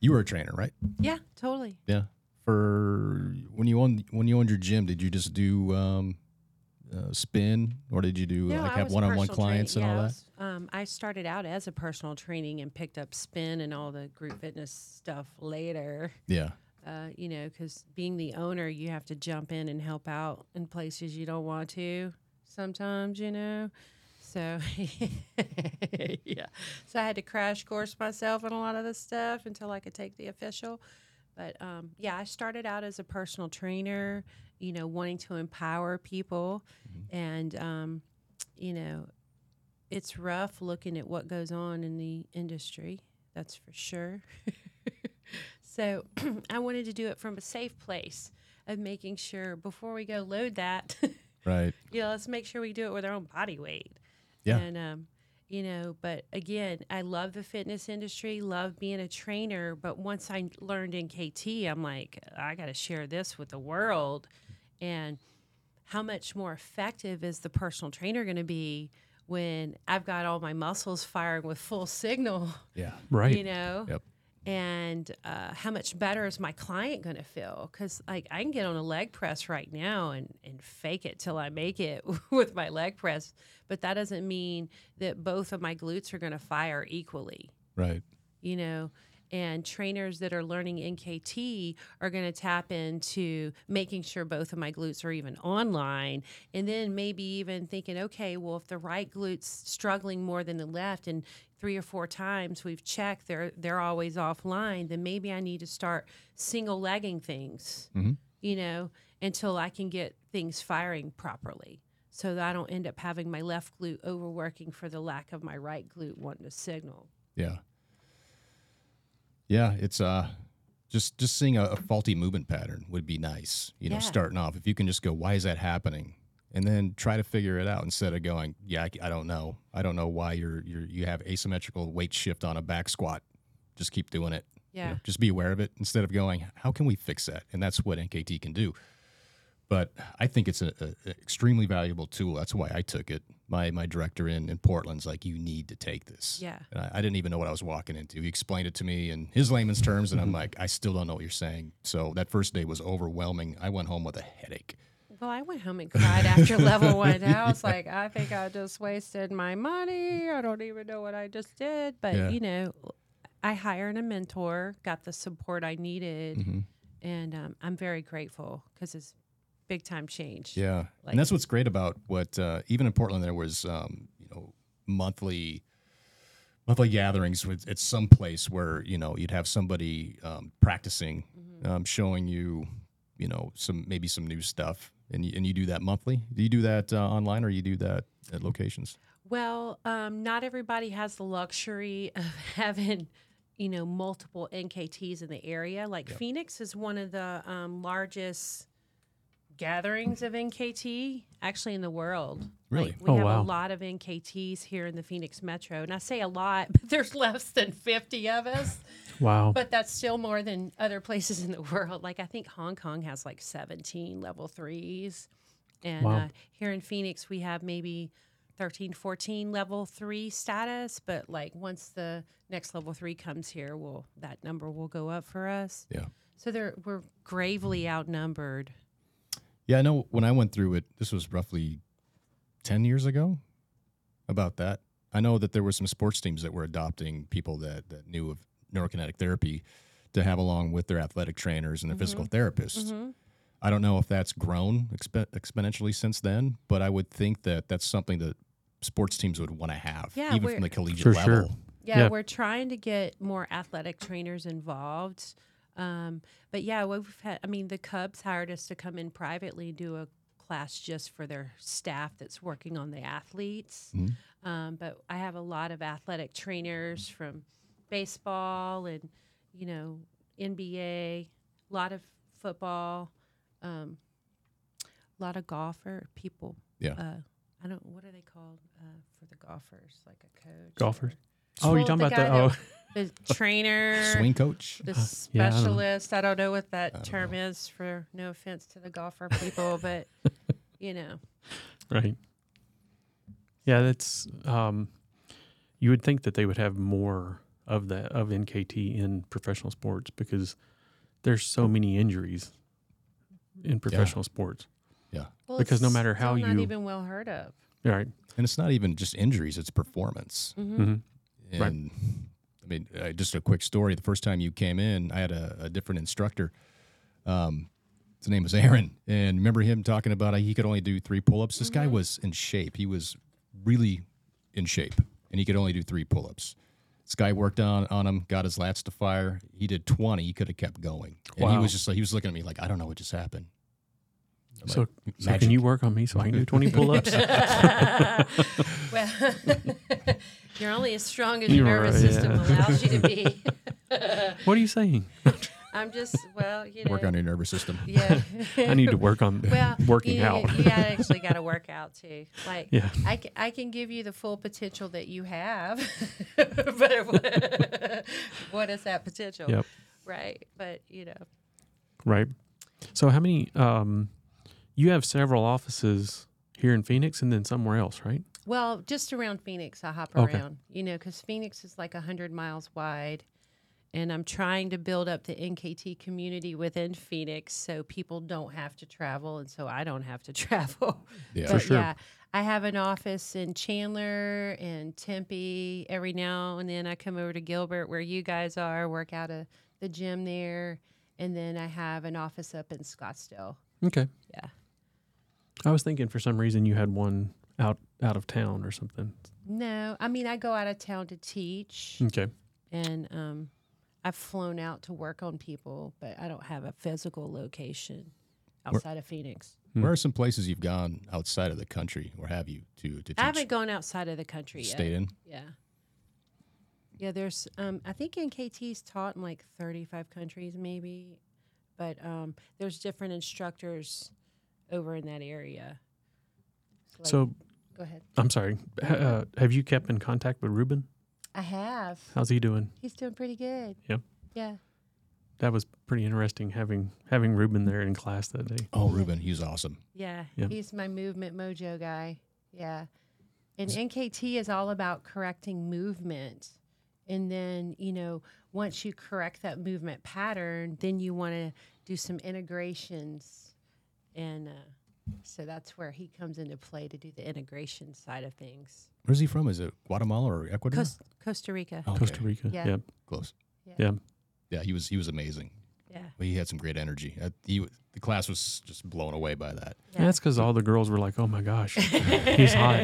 you were a trainer right Yeah, totally. yeah for when you owned when you owned your gym did you just do um uh, spin or did you do No, like I have one-on-one clients training. and all Yeah, I that was, um, I started out as a personal training and picked up spin and all the group fitness stuff later. yeah Uh, you know, because being the owner, you have to jump in and help out in places you don't want to. Sometimes, you know. So, yeah. So I had to crash course myself in a lot of the stuff until I could take the official. But um, yeah, I started out as a personal trainer, you know, wanting to empower people. And, um, you know, it's rough looking at what goes on in the industry, that's for sure. so I wanted to do it from a safe place of making sure before we go load that, right you know, let's make sure we do it with our own body weight. Yeah. And um, you know, but again, I love the fitness industry, love being a trainer, but once I learned NKT, I'm like, I got to share this with the world. And how much more effective is the personal trainer going to be when I've got all my muscles firing with full signal, yeah Right. you know? Yep. And uh, how much better is my client going to feel? Because like i can get on a leg press right now and, and fake it till i make it with my leg press but that doesn't mean that both of my glutes are going to fire equally. Right. you know and trainers that are learning nkt are going to tap into making sure both of my glutes are even online and then maybe even thinking okay well if the right glute's struggling more than the left and three or four times we've checked they're they're always offline then maybe i need to start single legging things Mhm. you know until i can get things firing properly so that i don't end up having my left glute overworking for the lack of my right glute wanting to signal Yeah. Yeah, it's uh just just seeing a, a faulty movement pattern would be nice. You know, Yeah. starting off. If you can just go, why is that happening? And then try to figure it out instead of going, yeah, I, I don't know. I don't know why you're you're you have asymmetrical weight shift on a back squat. Just keep doing it. you yeah know, just be aware of it instead of going, how can we fix that? And that's what NKT can do. But I think it's an extremely valuable tool. That's why I took it. My my director in, in Portland's like, you need to take this. Yeah. And I, I didn't even know what I was walking into. He explained it to me in his layman's terms, and I'm like, I still don't know what you're saying. So that first day was overwhelming. I went home with a headache. Well, I went home and cried after level one. I was like, I think I just wasted my money. I don't even know what I just did. But, Yeah. you know, I hired a mentor, got the support I needed, Mm-hmm. and um, I'm very grateful because it's big time change. Yeah, Like- and that's what's great about what uh, even in Portland there was um, you know monthly monthly gatherings with at some place where you know you'd have somebody um, practicing, um, showing you you know some maybe some new stuff, and you, and you do that monthly. Do you do that uh, online or you do that at locations? Well, um, not everybody has the luxury of having, you know, multiple NKTs in the area. Like Phoenix is one of the um, largest gatherings of NKT actually in the world. Really? Like, we Oh, have wow. a lot of NKTs here in the Phoenix Metro. And I say a lot, but there's less than 50 of us. Wow. But that's still more than other places in the world. Like I think Hong Kong has like 17 level threes. And Wow. uh, here in Phoenix, we have maybe 13, 14 level three status. But like once the next level three comes here, well, that number will go up for us. Yeah. So they're, we're gravely outnumbered. Yeah, I know when I went through it, this was roughly 10 years ago about that. I know that there were some sports teams that were adopting people that, that knew of neurokinetic therapy to have along with their athletic trainers and their mm-hmm. physical therapists. Mm-hmm. I don't know if that's grown exp- exponentially since then, but I would think that that's something that sports teams would want to have, Yeah, even from the collegiate For level. sure. Yeah, Yeah. we're trying to get more athletic trainers involved. Um, but yeah, we've had, I mean, the Cubs hired us to come in privately and do a class just for their staff that's working on the athletes. Mhm. Um, but I have a lot of athletic trainers from baseball and, you know, NBA, a lot of football, um, a lot of golfer people. Yeah. Uh, I don't, what are they called uh, for the golfers? Like a coach? Golfers? or- Oh, Well, you're talking the about the oh that- the trainer, Swing coach. the yeah, I don't specialist. I don't know what that don't term is for no offense to the golfer people, but you know. right. Yeah, that's um you would think that they would have more of that of NKT in professional sports because there's so many injuries in professional sports. Well, Because no matter how still not you- even well heard of. Right, And it's not even just injuries, it's performance. Mm-hmm. hmm And Right. I mean, uh, just a quick story. The first time you came in, I had a, a different instructor. Um, his name was Aaron, and remember him talking about how he could only do three pull-ups. This guy was in shape. He was really in shape, and he could only do three pull-ups. This guy worked on on him, got his lats to fire. He did twenty. He could have kept going, and he was just like he was looking at me like I don't know what just happened. I'm So, like, so can you work on me so I can do 20 pull-ups? well, you're only as strong as You're your nervous right, system yeah. allows you to be. what are you saying? I'm just well, you know. work on your nervous system? Yeah. I need to work on well, working you, out. you gotta actually got to work out too. Like, Yeah. I can, I can give you the full potential that you have, but what, what is that potential? Yep. Right. But you know, Right. So how many um you have several offices here in Phoenix and then somewhere else, right? well, just around Phoenix, I hop Okay. around. You know, because Phoenix is like hundred miles wide. And I'm trying to build up the NKT community within Phoenix so people don't have to travel and so I don't have to travel. Yeah. but sure. yeah, I have an office in Chandler and Tempe. Every now and then I come over to Gilbert where you guys are, work out of the gym there. And then I have an office up in Scottsdale. Okay. Yeah. I was thinking for some reason you had one out out of town or something. No, I mean, I go out of town to teach Okay. and um, I've flown out to work on people, but I don't have a physical location outside of Phoenix. Hmm. Where are some places you've gone outside of the country, or have you to to teach? I haven't gone outside of the country yet. stayed in? Yeah. Yeah, there's um I think NKT's taught in like 35 countries maybe, but um there's different instructors over in that area. like- So go ahead. I'm sorry. Uh, have you kept in contact with Ruben? I have. How's he doing? He's doing pretty good. Yeah. Yeah. That was pretty interesting having having Ruben there in class that day. Oh, Ruben, he's awesome. Yeah. Yeah. He's my movement mojo guy. Yeah. And NKT is all about correcting movement. And then, you know, once you correct that movement pattern, then you want to do some integrations. And uh, so that's where he comes into play to do the integration side of things. Where's he from? Is it Guatemala or Ecuador? Cos- Costa Rica. Okay, Costa Rica. Yeah. Yeah. Close. Yeah. Yeah. Yeah, he was he was amazing. Yeah. He had some great energy. Uh, he the class was just blown away by that. And That's because all the girls were like, "Oh my gosh, he's hot."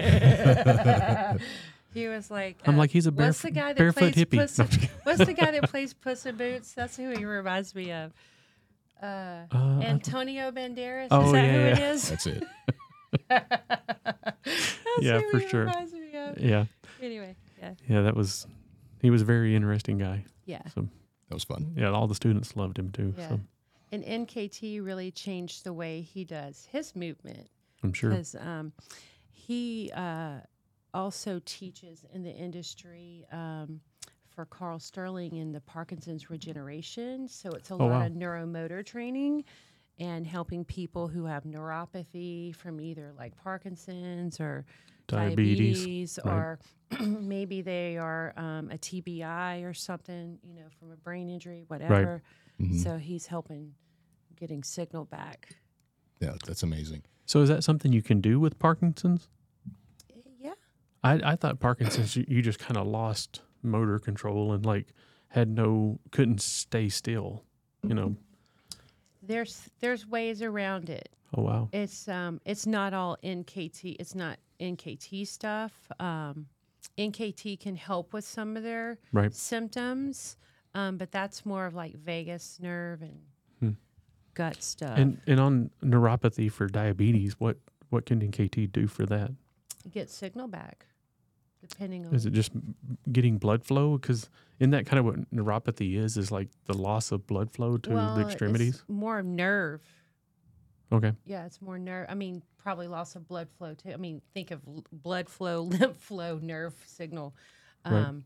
he was like, I'm uh, like, "He's a what's baref- the guy that barefoot plays hippie." Puss No, in, I'm just kidding. What's the guy that plays Puss in Boots? That's who he reminds me of. Uh, Uh, Antonio Banderas. Oh, is that yeah, who it yeah. is? That's it. That's Yeah, who for sure. reminds me of. yeah, Anyway, yeah, yeah, that was. He was a very interesting guy. yeah. So That was fun. yeah, all the students loved him too. Yeah. So And NKT really changed the way he does his movement I'm sure. because um, he uh, also teaches in the industry um, for Carl Sterling in the Parkinson's regeneration. So it's a lot Oh, wow. of neuromotor training and helping people who have neuropathy from either like Parkinson's or Diabetes, diabetes, right. or maybe they are um, a TBI or something, you know, from a brain injury, whatever. Mhm. So he's helping getting signal back. Yeah, that's amazing. So is that something you can do with Parkinson's? Yeah. I, I thought Parkinson's you, you just kind of lost motor control and like had no couldn't stay still. You know. There's there's ways around it. Oh wow. It's um it's not all NKT. It's not NKT stuff. Um, NKT can help with some of their Right. symptoms, um, but that's more of like vagus nerve and Hmm. gut stuff. And and on neuropathy for diabetes, what what can NKT do for that? get signal back, depending on. Is it just getting blood flow? Because isn't that kind of what neuropathy is, is like the loss of blood flow to well, the extremities. more nerve. Okay. Yeah, it's more nerve. I mean, probably loss of blood flow too. I mean, think of l- blood flow, lymph flow, nerve signal. Right. Um,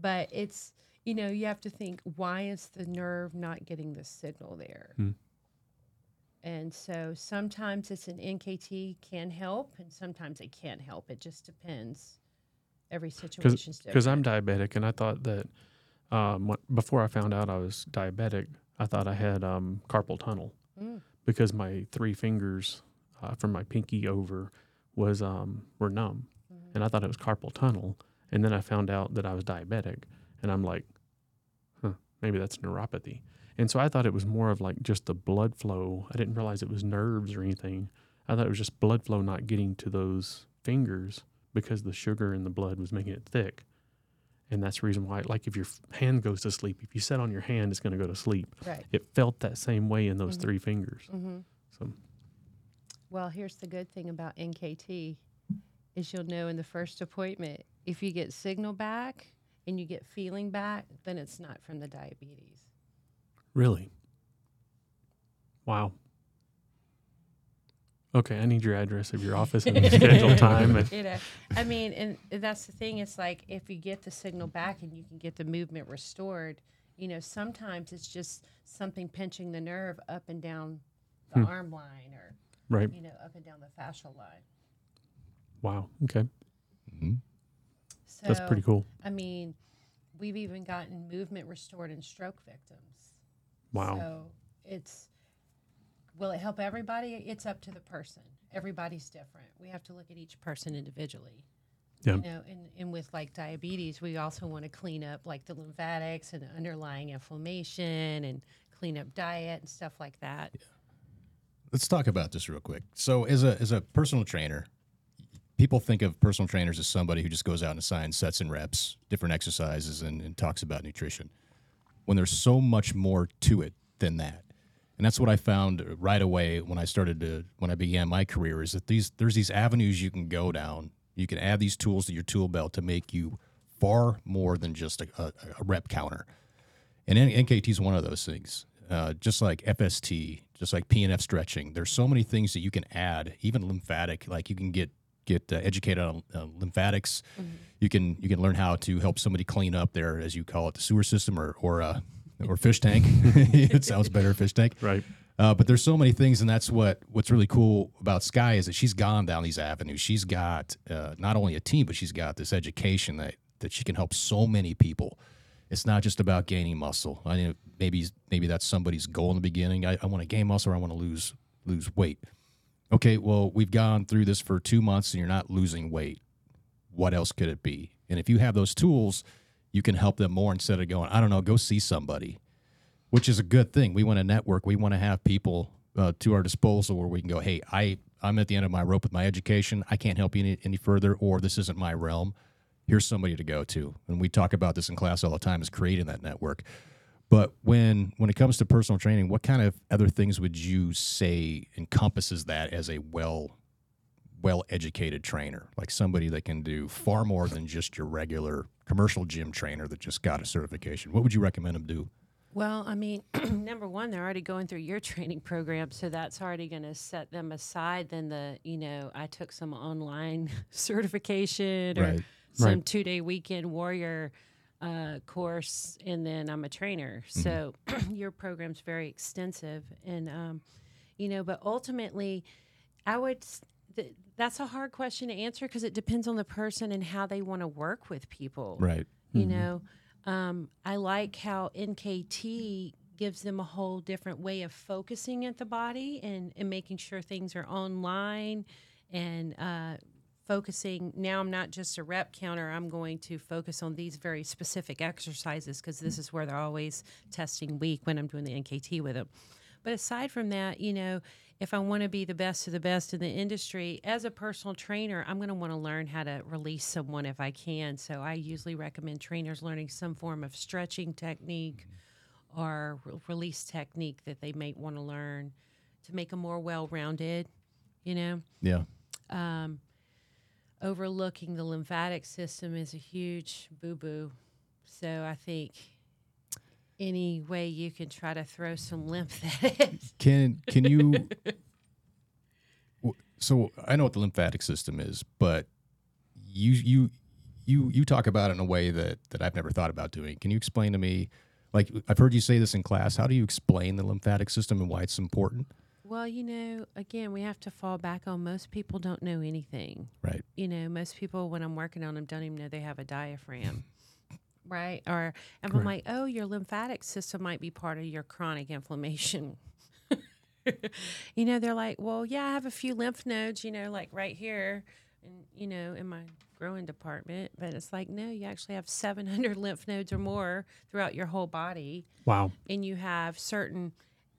But it's, you know, you have to think why is the nerve not getting the signal there? Hmm. And so sometimes it's an NKT can help, and sometimes it can't help. It just depends. Every different. Because I'm diabetic, and I thought that um, before I found out I was diabetic, I thought I had um, carpal tunnel Mm. because my three fingers uh, from my pinky over was um, were numb, Mm-hmm. and I thought it was carpal tunnel. And then I found out that I was diabetic, and I'm like, huh, maybe that's neuropathy. And so I thought it was more of like just the blood flow. I didn't realize it was nerves or anything. I thought it was just blood flow not getting to those fingers because the sugar in the blood was making it thick. And that's the reason why, like, if your hand goes to sleep, if you sit on your hand, it's going to go to sleep. right. It felt that same way in those Mhm. three fingers. hmm So, Well, here's the good thing about NKT is you'll know in the first appointment if you get signal back and you get feeling back, then it's not from the diabetes. really? Wow. Okay, I need your address of your office and the schedule time. And, You know, I mean, and that's the thing. It's like if you get the signal back and you can get the movement restored, you know, sometimes it's just something pinching the nerve up and down the Hmm. arm line or, right. you know, up and down the fascial line. Wow. Okay. hmm So, That's pretty cool. I mean, we've even gotten movement restored in stroke victims. Wow. So it's will it help everybody? It's up to the person. Everybody's different. We have to look at each person individually. Yeah. You know, and, and with like diabetes, we also want to clean up like the lymphatics and the underlying inflammation and clean up diet and stuff like that. Let's talk about this real quick. So, as a as a personal trainer, people think of personal trainers as somebody who just goes out and assigns sets and reps, different exercises, and, and talks about nutrition. When there's so much more to it than that, and that's what I found right away when I started to when I began my career is that these there's these avenues you can go down. You can add these tools to your tool belt to make you far more than just a, a, a rep counter. And N- NKT is one of those things. Uh, just like FST, just like PNF stretching. There's so many things that you can add, even lymphatic. Like you can get get uh, educated on uh, lymphatics. You can you can learn how to help somebody clean up their, as you call it, the sewer system or or uh, or fish tank. it sounds better, fish tank. Right. Uh, but there's so many things, and that's what what's really cool about Skye is that she's gone down these avenues. She's got uh, not only a team, but she's got this education that that she can help so many people. It's not just about gaining muscle. I mean, maybe maybe that's somebody's goal in the beginning. I, I want to gain muscle, or I want to lose lose weight. Okay, well we've gone through this for two months, and you're not losing weight. What else could it be? And if you have those tools, you can help them more instead of going, I don't know, go see somebody which is a good thing. We want to network. We want to have people uh, to our disposal where we can go, hey, I, I'm at the end of my rope with my education. I can't help you any, any further, or this isn't my realm. Here's somebody to go to. And we talk about this in class all the time is creating that network. But when when it comes to personal training, what kind of other things would you say encompasses that as a well well educated trainer, like somebody that can do far more than just your regular commercial gym trainer that just got a certification? What would you recommend them do? Well, I mean, number one, they're already going through your training program, so that's already going to set them aside. Then the, you know, I took some online certification or Right. some Right. two day weekend warrior uh, course, and then I'm a trainer. So your program's very extensive, and um, you know, but ultimately, I would. Th- that's a hard question to answer because it depends on the person and how they want to work with people. Right. you know um, i like how nkt gives them a whole different way of focusing at the body and, and making sure things are online and uh, focusing now i'm not just a rep counter i'm going to focus on these very specific exercises because this is where they're always testing weak when i'm doing the nkt with them but aside from that, you know, if I want to be the best of the best in the industry, as a personal trainer, I'm going to want to learn how to release someone if I can. So I usually recommend trainers learning some form of stretching technique or re- release technique that they may want to learn to make them more well rounded, you know. Yeah. Um, overlooking the lymphatic system is a huge boo boo. So I think any way you can try to throw some lymph at it. Can can you? so I know what the lymphatic system is, but you you you you talk about it in a way that that I've never thought about doing. Can you explain to me? Like I've heard you say this in class. How do you explain the lymphatic system and why it's important? Well, you know, again, we have to fall back on most people don't know anything. Right. You know, most people, when I'm working on them, don't even know they have a diaphragm. Right. Or if I'm like, oh, your lymphatic system might be part of your chronic inflammation. you know, they're like, well, yeah, I have a few lymph nodes, you know, like right here, and you know, in my growing department. But it's like, no, you actually have 700 lymph nodes or more throughout your whole body Wow. and you have certain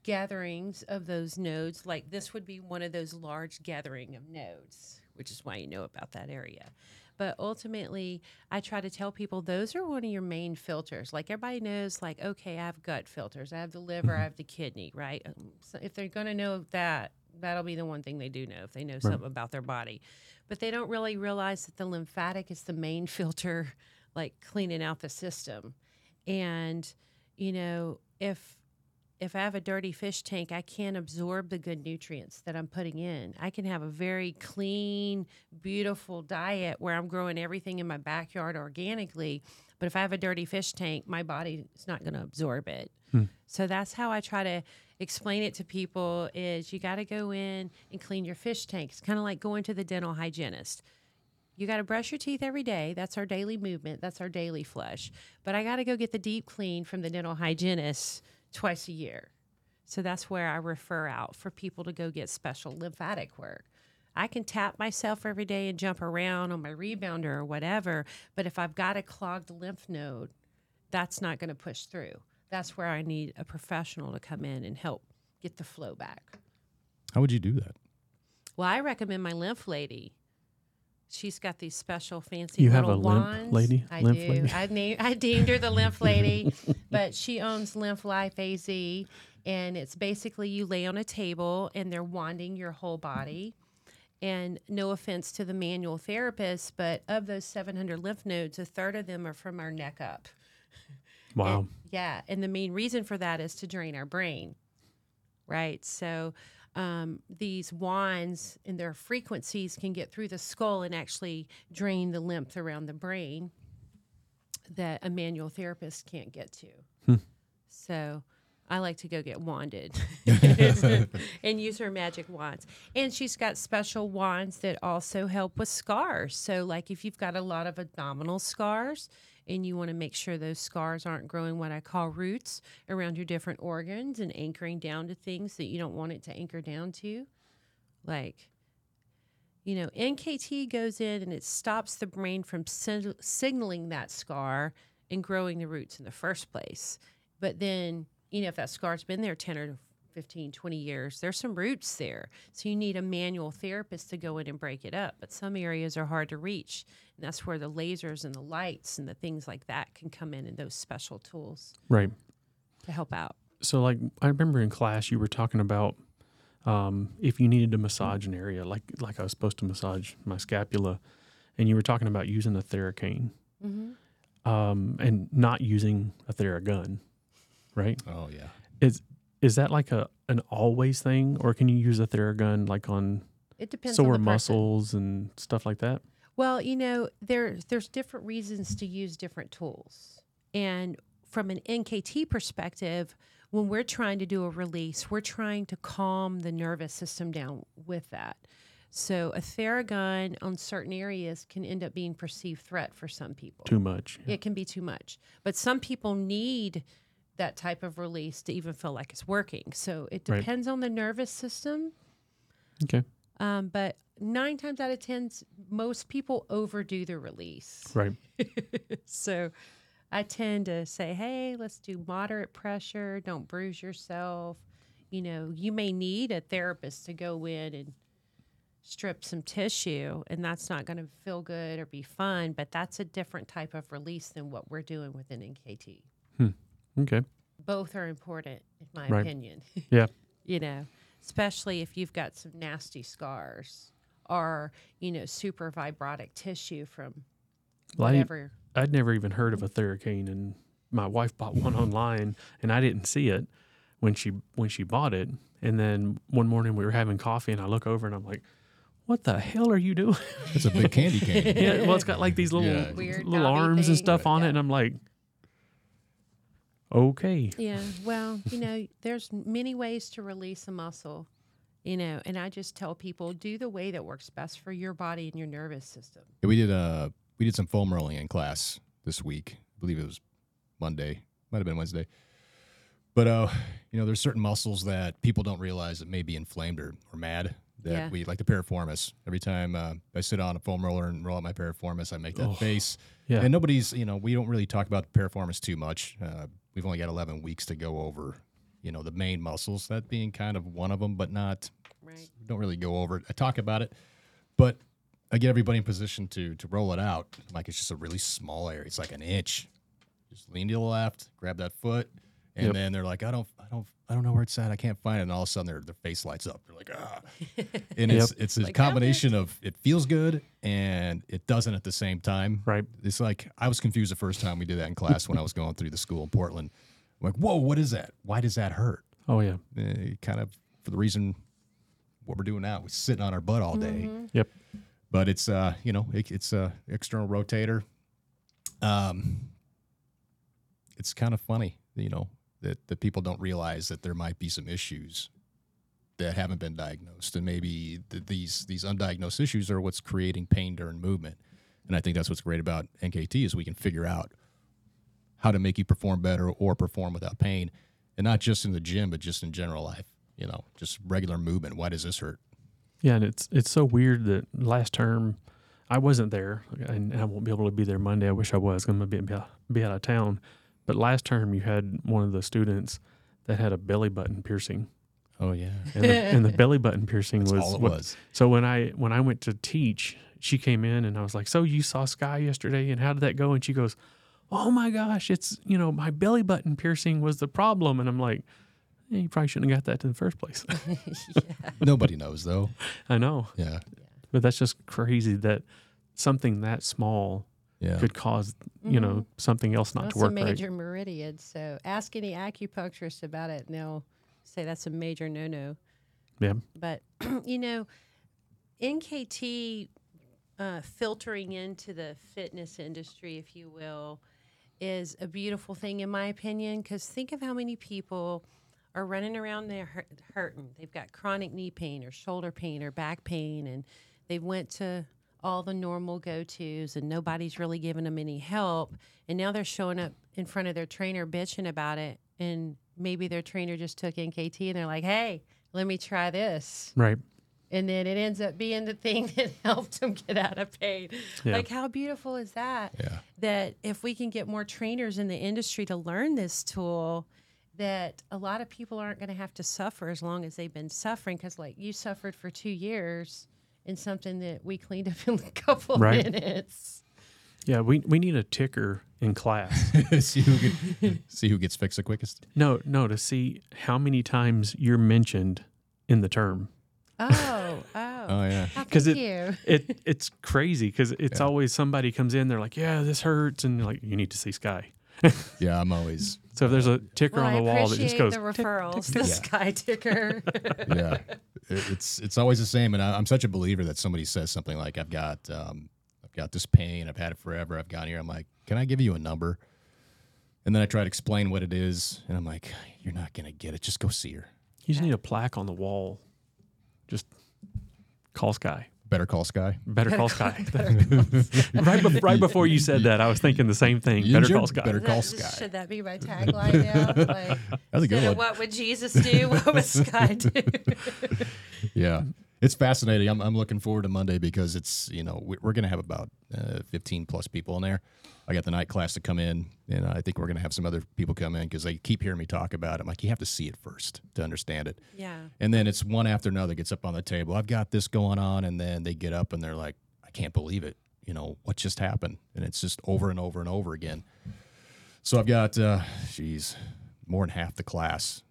gatherings of those nodes like this would be one of those large gathering of nodes which is why you know about that area but ultimately i try to tell people those are one of your main filters. Like everybody knows like okay i have gut filters i have the liver i have the kidney right? Um, so if they're going to know that that'll be the one thing they do know if they know something about their body. But they don't really realize that the lymphatic is the main filter like cleaning out the system. And you know if if I have a dirty fish tank, I can't absorb the good nutrients that I'm putting in. I can have a very clean, beautiful diet where I'm growing everything in my backyard organically, but if I have a dirty fish tank, my body is not going to absorb it. Hmm. So that's how I try to explain it to people is you got to go in and clean your fish tank. It's kind of like going to the dental hygienist you got to brush your teeth every day. That's our daily movement. That's our daily flush. But I got to go get the deep clean from the dental hygienist twice a year. So that's where I refer out for people to go get special lymphatic work. I can tap myself every day and jump around on my rebounder or whatever, but if I've got a clogged lymph node, that's not going to push through. That's where I need a professional to come in and help get the flow back. How would you do that? Well, I recommend my lymph lady. She's got these special fancy You have little a lymph wands. lady? I Lymph do. lady? I named I deemed her the lymph lady, but she owns Lymph Life AZ, and it's basically you lay on a table and they're wanding your whole body. And no offense to the manual therapist, but of those 700 lymph nodes, a third of them are from our neck up. Wow. And- yeah. And the main reason for that is to drain our brain. Right. So um, these wands and their frequencies can get through the skull and actually drain the lymph around the brain that a manual therapist can't get to. So I like to go get wanded and use her magic wands. And she's got special wands that also help with scars. So, like if you've got a lot of abdominal scars and you want to make sure those scars aren't growing what I call roots around your different organs and anchoring down to things that you don't want it to anchor down to, like you know, NKT goes in and it stops the brain from sig- signaling that scar and growing the roots in the first place. But then, you know, if that scar's been there 10 or 15, 20 years, there's some roots there. So you need a manual therapist to go in and break it up. But some areas are hard to reach. And that's where the lasers and the lights and the things like that can come in and those special tools. Right. to help out. So, like, I remember in class you were talking about um, if you needed to massage an area, like like I was supposed to massage my scapula, and you were talking about using a Theracane Mm-hmm. um, and not using a Theragun, right? Oh yeah. Is is that like a an always thing, or can you use a Theragun like on It depends on sore the person. muscles and stuff like that? Well, you know, there there's different reasons to use different tools. And from an NKT perspective, when we're trying to do a release, we're trying to calm the nervous system down with that. So a Theragun on certain areas can end up being perceived threat for some people. Too much. It can be too much. But some people need that type of release to even feel like it's working. So it Right. depends on the nervous system. Okay. Um, but nine times out of ten, most people overdo the release. Right. so I tend to say, hey, let's do moderate pressure. Don't bruise yourself. You know, you may need a therapist to go in and strip some tissue, and that's not going to feel good or be fun, but that's a different type of release than what we're doing with an NKT. Hmm. Okay. Both are important, in my Right. opinion. Yeah. you know, especially if you've got some nasty scars or, you know, super fibrotic tissue from Well, I- whatever. I'd never even heard of a Theracane, and my wife bought one online, and I didn't see it when she when she bought it. And then one morning we were having coffee, and I look over and I'm like, "What the hell are you doing?" It's a big candy cane. yeah, well, it's got like these little Yeah. Weird little knobby arms and stuff on it, and I'm like, "Okay, Yeah. Well, you know, there's many ways to release a muscle, you know, and I just tell people do the way that works best for your body and your nervous system. Yeah, we did uh we did some foam rolling in class this week. I believe it was Monday, might have been Wednesday. But uh, you know, there's certain muscles that people don't realize that may be inflamed or, or mad. That Yeah. we like the piriformis. Every time uh, I sit on a foam roller and roll out my piriformis, I make that Oh, face. yeah, And nobody's, you know, we don't really talk about the piriformis too much. Uh, we've only got 11 weeks to go over, you know, the main muscles, that being kind of one of them, but not Right. don't really go over it. I talk about it, but I get everybody in position to to roll it out. Like it's just a really small area. It's like an inch. Just lean to the left, grab that foot, and Yep. then they're like, I don't, I don't, I don't know where it's at. I can't find it. And all of a sudden, their their face lights up. They're like, ah. And it's it's a Like, combination of it feels good and it doesn't at the same time. right, It's like I was confused the first time we did that in class when I was going through the school in Portland. I'm like, whoa, what is that? Why does that hurt? oh yeah, uh, kind of for the reason what we're doing now. We're sitting on our butt all day, yep, but it's uh you know it, it's a external rotator. Um, it's kind of funny, you know, that that people don't realize that there might be some issues that haven't been diagnosed, and maybe th- these these undiagnosed issues are what's creating pain during movement. And I think that's what's great about NKT is we can figure out how to make you perform better or perform without pain, and not just in the gym, but just in general life. You know, just regular movement. Why does this hurt? yeah. And it's it's so weird that last term I wasn't there, and I won't be able to be there Monday. I wish I was. I'm gonna be be out of town. But last term you had one of the students that had a belly button piercing, Oh yeah, and the, and the belly button piercing that's was all it what- was. So when I when I went to teach, she came in and I was like, "So you saw Skye yesterday, and how did that go?" And she goes, "Oh my gosh, it's you know my belly button piercing was the problem." And I'm like, "You probably shouldn't have got that in the first place." Nobody knows though. I know, Yeah, but that's just crazy that something that small yeah. could cause you know something else not That's to work a right. major meridian. So ask any acupuncturist about it, and they'll say that's a major no-no. Yeah, But you know, NKT uh, filtering into the fitness industry, if you will, is a beautiful thing in my opinion. Because think of how many people are running around there hurt, hurting. They've got chronic knee pain or shoulder pain or back pain, and they went to all the normal go-tos, and nobody's really giving them any help. And now they're showing up in front of their trainer bitching about it, and maybe their trainer just took NKT, and they're like, "Hey, let me try this." right. and then it ends up being the thing that helped them get out of pain. Yeah. Like, how beautiful is that? Yeah. That if we can get more trainers in the industry to learn this tool, that a lot of people aren't going to have to suffer as long as they've been suffering. Because, like, you suffered for two years in something that we cleaned up in a couple Right. minutes. Yeah, we we need a ticker in class. see who get, see who gets fixed the quickest. no, no, to see how many times you're mentioned in the term. Oh, oh. Oh yeah. because it- It it's crazy because it's Yeah. always somebody comes in, they're like, "Yeah, this hurts," and you're like, "You need to see Skye." Yeah, I'm always So if there's a ticker Well, on the wall that just appreciate goes, the referrals, tick. the Yeah. Skye ticker. yeah. It- It's it's always the same, and I, I'm such a believer that somebody says something like, "I've got um, I've got this pain, I've had it forever, I've gone here." I'm like, "Can I give you a number?" And then I try to explain what it is, and I'm like, "You're not gonna get it. Just go see her. "You just need a plaque on the wall." Just call Skye. Better call Skye." Better call Skye. right, bef- right before you said that, I was thinking the same thing. You Better call Skye. Better call That- Skye. Should that be my tagline now? Like, That's a good instead of one. what would Jesus do? What would Skye do? Yeah, it's fascinating. I'm, I'm looking forward to Monday because it's you know we- we're going to have about uh, 15 plus people in there. I got the night class to come in, and I think we're going to have some other people come in because they keep hearing me talk about it. I'm like, you have to see it first to understand it. yeah. And then it's one after another gets up on the table. I've got this going on, and then they get up and they're like, I can't believe it. You know what just happened, and it's just over and over and over again. So I've got, uh, geez, more than half the class.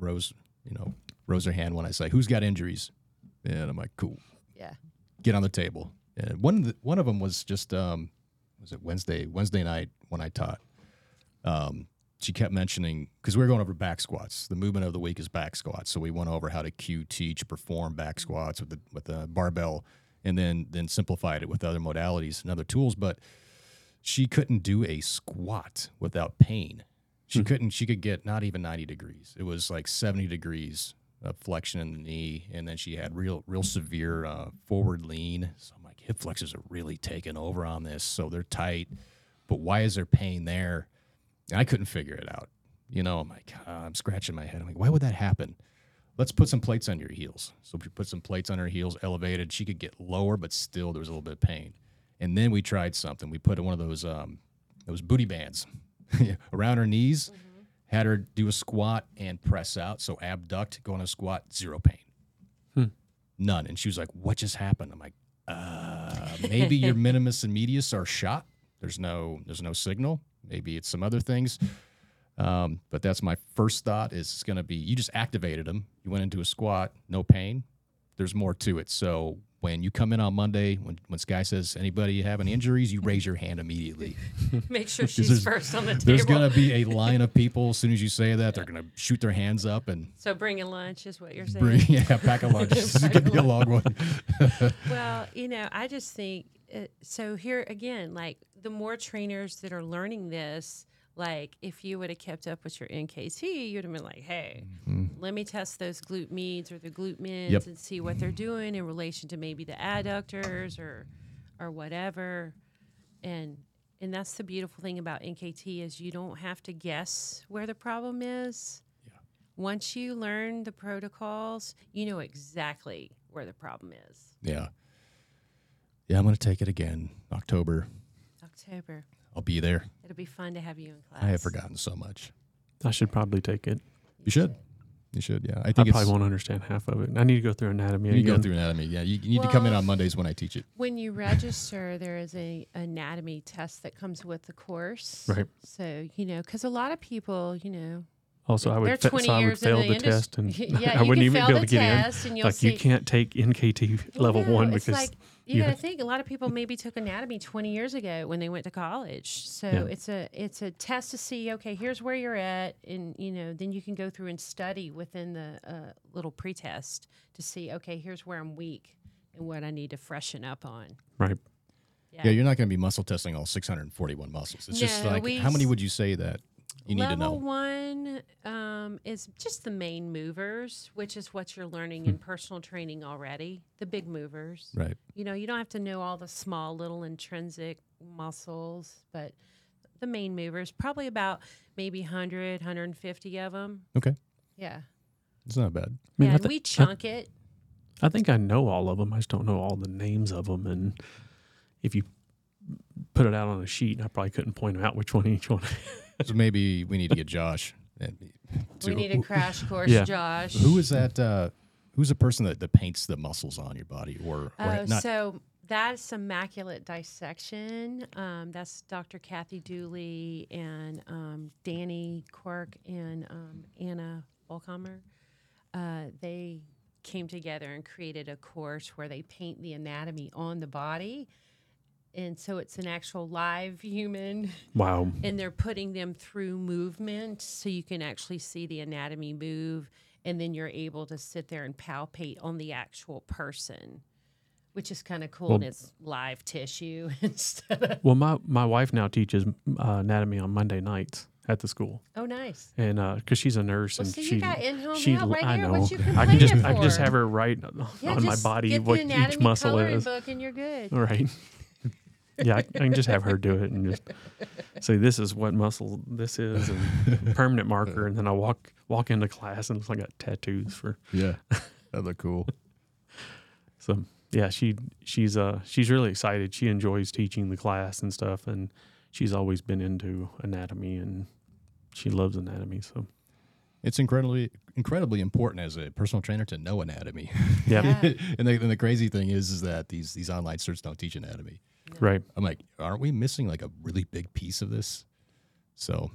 Rose, you know, rose her hand when I say, "Who's got injuries?" And I'm like, "Cool, Yeah. get on the table." And one of the, one of them was just, um, was it Wednesday? Wednesday night when I taught. Um, she kept mentioning because we were going over back squats. The movement of the week is back squats, so we went over how to cue, teach, perform back squats with the with the barbell, and then then simplified it with other modalities and other tools. But she couldn't do a squat without pain. She couldn't. She could get not even ninety degrees. It was like seventy degrees of flexion in the knee, and then she had real real severe uh, forward lean. So I'm like, hip flexors are really taking over on this. So they're tight, but why is there pain there? And I couldn't figure it out. You know, I'm like, uh, I'm scratching my head. I'm like, why would that happen? Let's put some plates on your heels. So we put some plates on her heels, elevated. She could get lower, but still there was a little bit of pain. And then we tried something. We put one of those um, those booty bands around her knees, had her do a squat and press out. So abduct, go on a squat, zero pain, hmm. none. And she was like, "What just happened?" I'm like, uh, "Maybe your minimus and medius are shot. There's no there's no signal. Maybe it's some other things." Um, but that's my first thought is it's going to be you just activated them. You went into a squat, no pain. There's more to it. So when you come in on Monday, when, when Skye says, anybody have any injuries, you raise your hand immediately. Make sure she's first on the table. There's going to be a line of people. As soon as you say that, they're going to shoot their hands up and so bringing lunch is what you're saying. bring, yeah, pack a lunch. This is going to be a long one. Well, you know, I just think uh, so. Here again, like the more trainers that are learning this, like if you would have kept up with your NKT, you'd have been like, hey, mm-hmm. let me test those glute medians or the glute mins Yep. and see what they're doing in relation to maybe the adductors or or whatever. And and that's the beautiful thing about NKT is you don't have to guess where the problem is. Yeah. Once you learn the protocols, you know exactly where the problem is. Yeah. Yeah, I'm going to take it again. October. October. I'll be there. It'll be fun to have you in class. I have forgotten so much. I should probably take it. You should. You should, yeah. I think I probably won't understand half of it. I need to go through anatomy you need to again. go through anatomy. Yeah, you, you need to come in on Mondays when I teach it. When you register, there is a anatomy test that comes with the course. Right. So you know, because a lot of people, you know, Also, I would, fa- 20 so I would years in fail the, the, industry. test, and yeah, I you wouldn't even be able the to get test, in. and you'll Like see. you can't take NKT level No, one it's because like you you got to think a lot of people maybe took anatomy 20 years ago when they went to college so Yeah. it's a it's a test to see okay here's where you're at and you know then you can go through and study within the uh, little pretest to see okay here's where i'm weak and what i need to freshen up on right. Yeah, you're not going to be muscle testing all 641 muscles. It's just No, like, how many would you say that you need Level to know? one um, is just the main movers, which is what you're learning Hmm. in personal training already. The big movers. Right. You know, you don't have to know all the small little intrinsic muscles, but the main movers, probably about maybe 100, 150 of them. Okay. Yeah. It's not bad. I mean, yeah, I, and thi- we chunk it. I think I know all of them. I just don't know all the names of them. And if you put it out on a sheet, I probably couldn't point out which one each one. So maybe we need to get Josh. And We need a crash course, Yeah. Josh. Who is that? Uh, who's the person that, that paints the muscles on your body, or, or Oh, not? so that's immaculate dissection. Um, that's Dr. Kathy Dooley and um, Danny Quirk and um, Anna Volkamer. Uh, they came together and created a course where they paint the anatomy on the body. And so it's an actual live human, Wow. and they're putting them through movement so you can actually see the anatomy move. And then you're able to sit there and palpate on the actual person, which is kind of cool. Well- and it's live tissue instead of. Well, my my wife now teaches uh, anatomy on Monday nights at the school, Oh, nice. and because she's a nurse Well, and you she she right I know I can just I can just have her write Yeah, on my body what each muscle is. book and you're good. All right. Yeah, I, I can just have her do it and just say this is what muscle this is and permanent marker, and then I walk walk into class and it's like I got tattoos for Yeah, that look cool. So yeah, she she's uh she's really excited. She enjoys teaching the class and stuff, and she's always been into anatomy and she loves anatomy. So It's incredibly incredibly important as a personal trainer to know anatomy. yeah, Yeah. and, the, and the crazy thing is, is that these these online certs don't teach anatomy. Right. I'm like, aren't we missing like a really big piece of this? So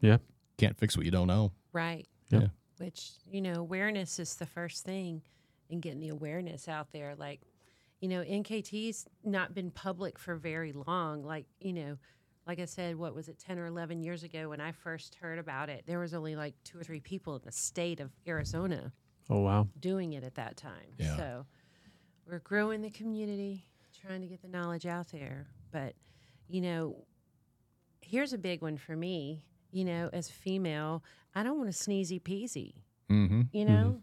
Yeah. can't fix what you don't know. Right. Yep. Yeah. Which, you know, awareness is the first thing and getting the awareness out there. Like, you know, NKT's not been public for very long. Like, you know, like I said, what was it, 10 or 11 years ago when I first heard about it, there was only like two or three people in the state of Arizona Oh wow. doing it at that time. Yeah. So we're growing the community, trying to get the knowledge out there. But, you know, here's a big one for me. You know, as a female, I don't want to sneezy peasy, Mm-hmm. you know?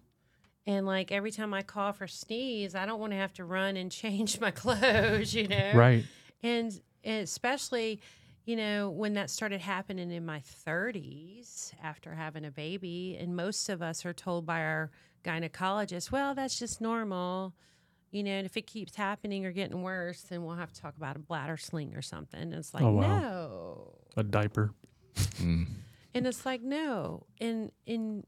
And like every time I cough or sneeze, I don't want to have to run and change my clothes, you know? Right. And, and especially, you know, when that started happening in my 30s after having a baby, and most of us are told by our gynecologist, well, that's just normal. You know, and if it keeps happening or getting worse, then we'll have to talk about a bladder sling or something. And it's like, Oh, wow. no. A diaper. Mm. And it's like, no. In in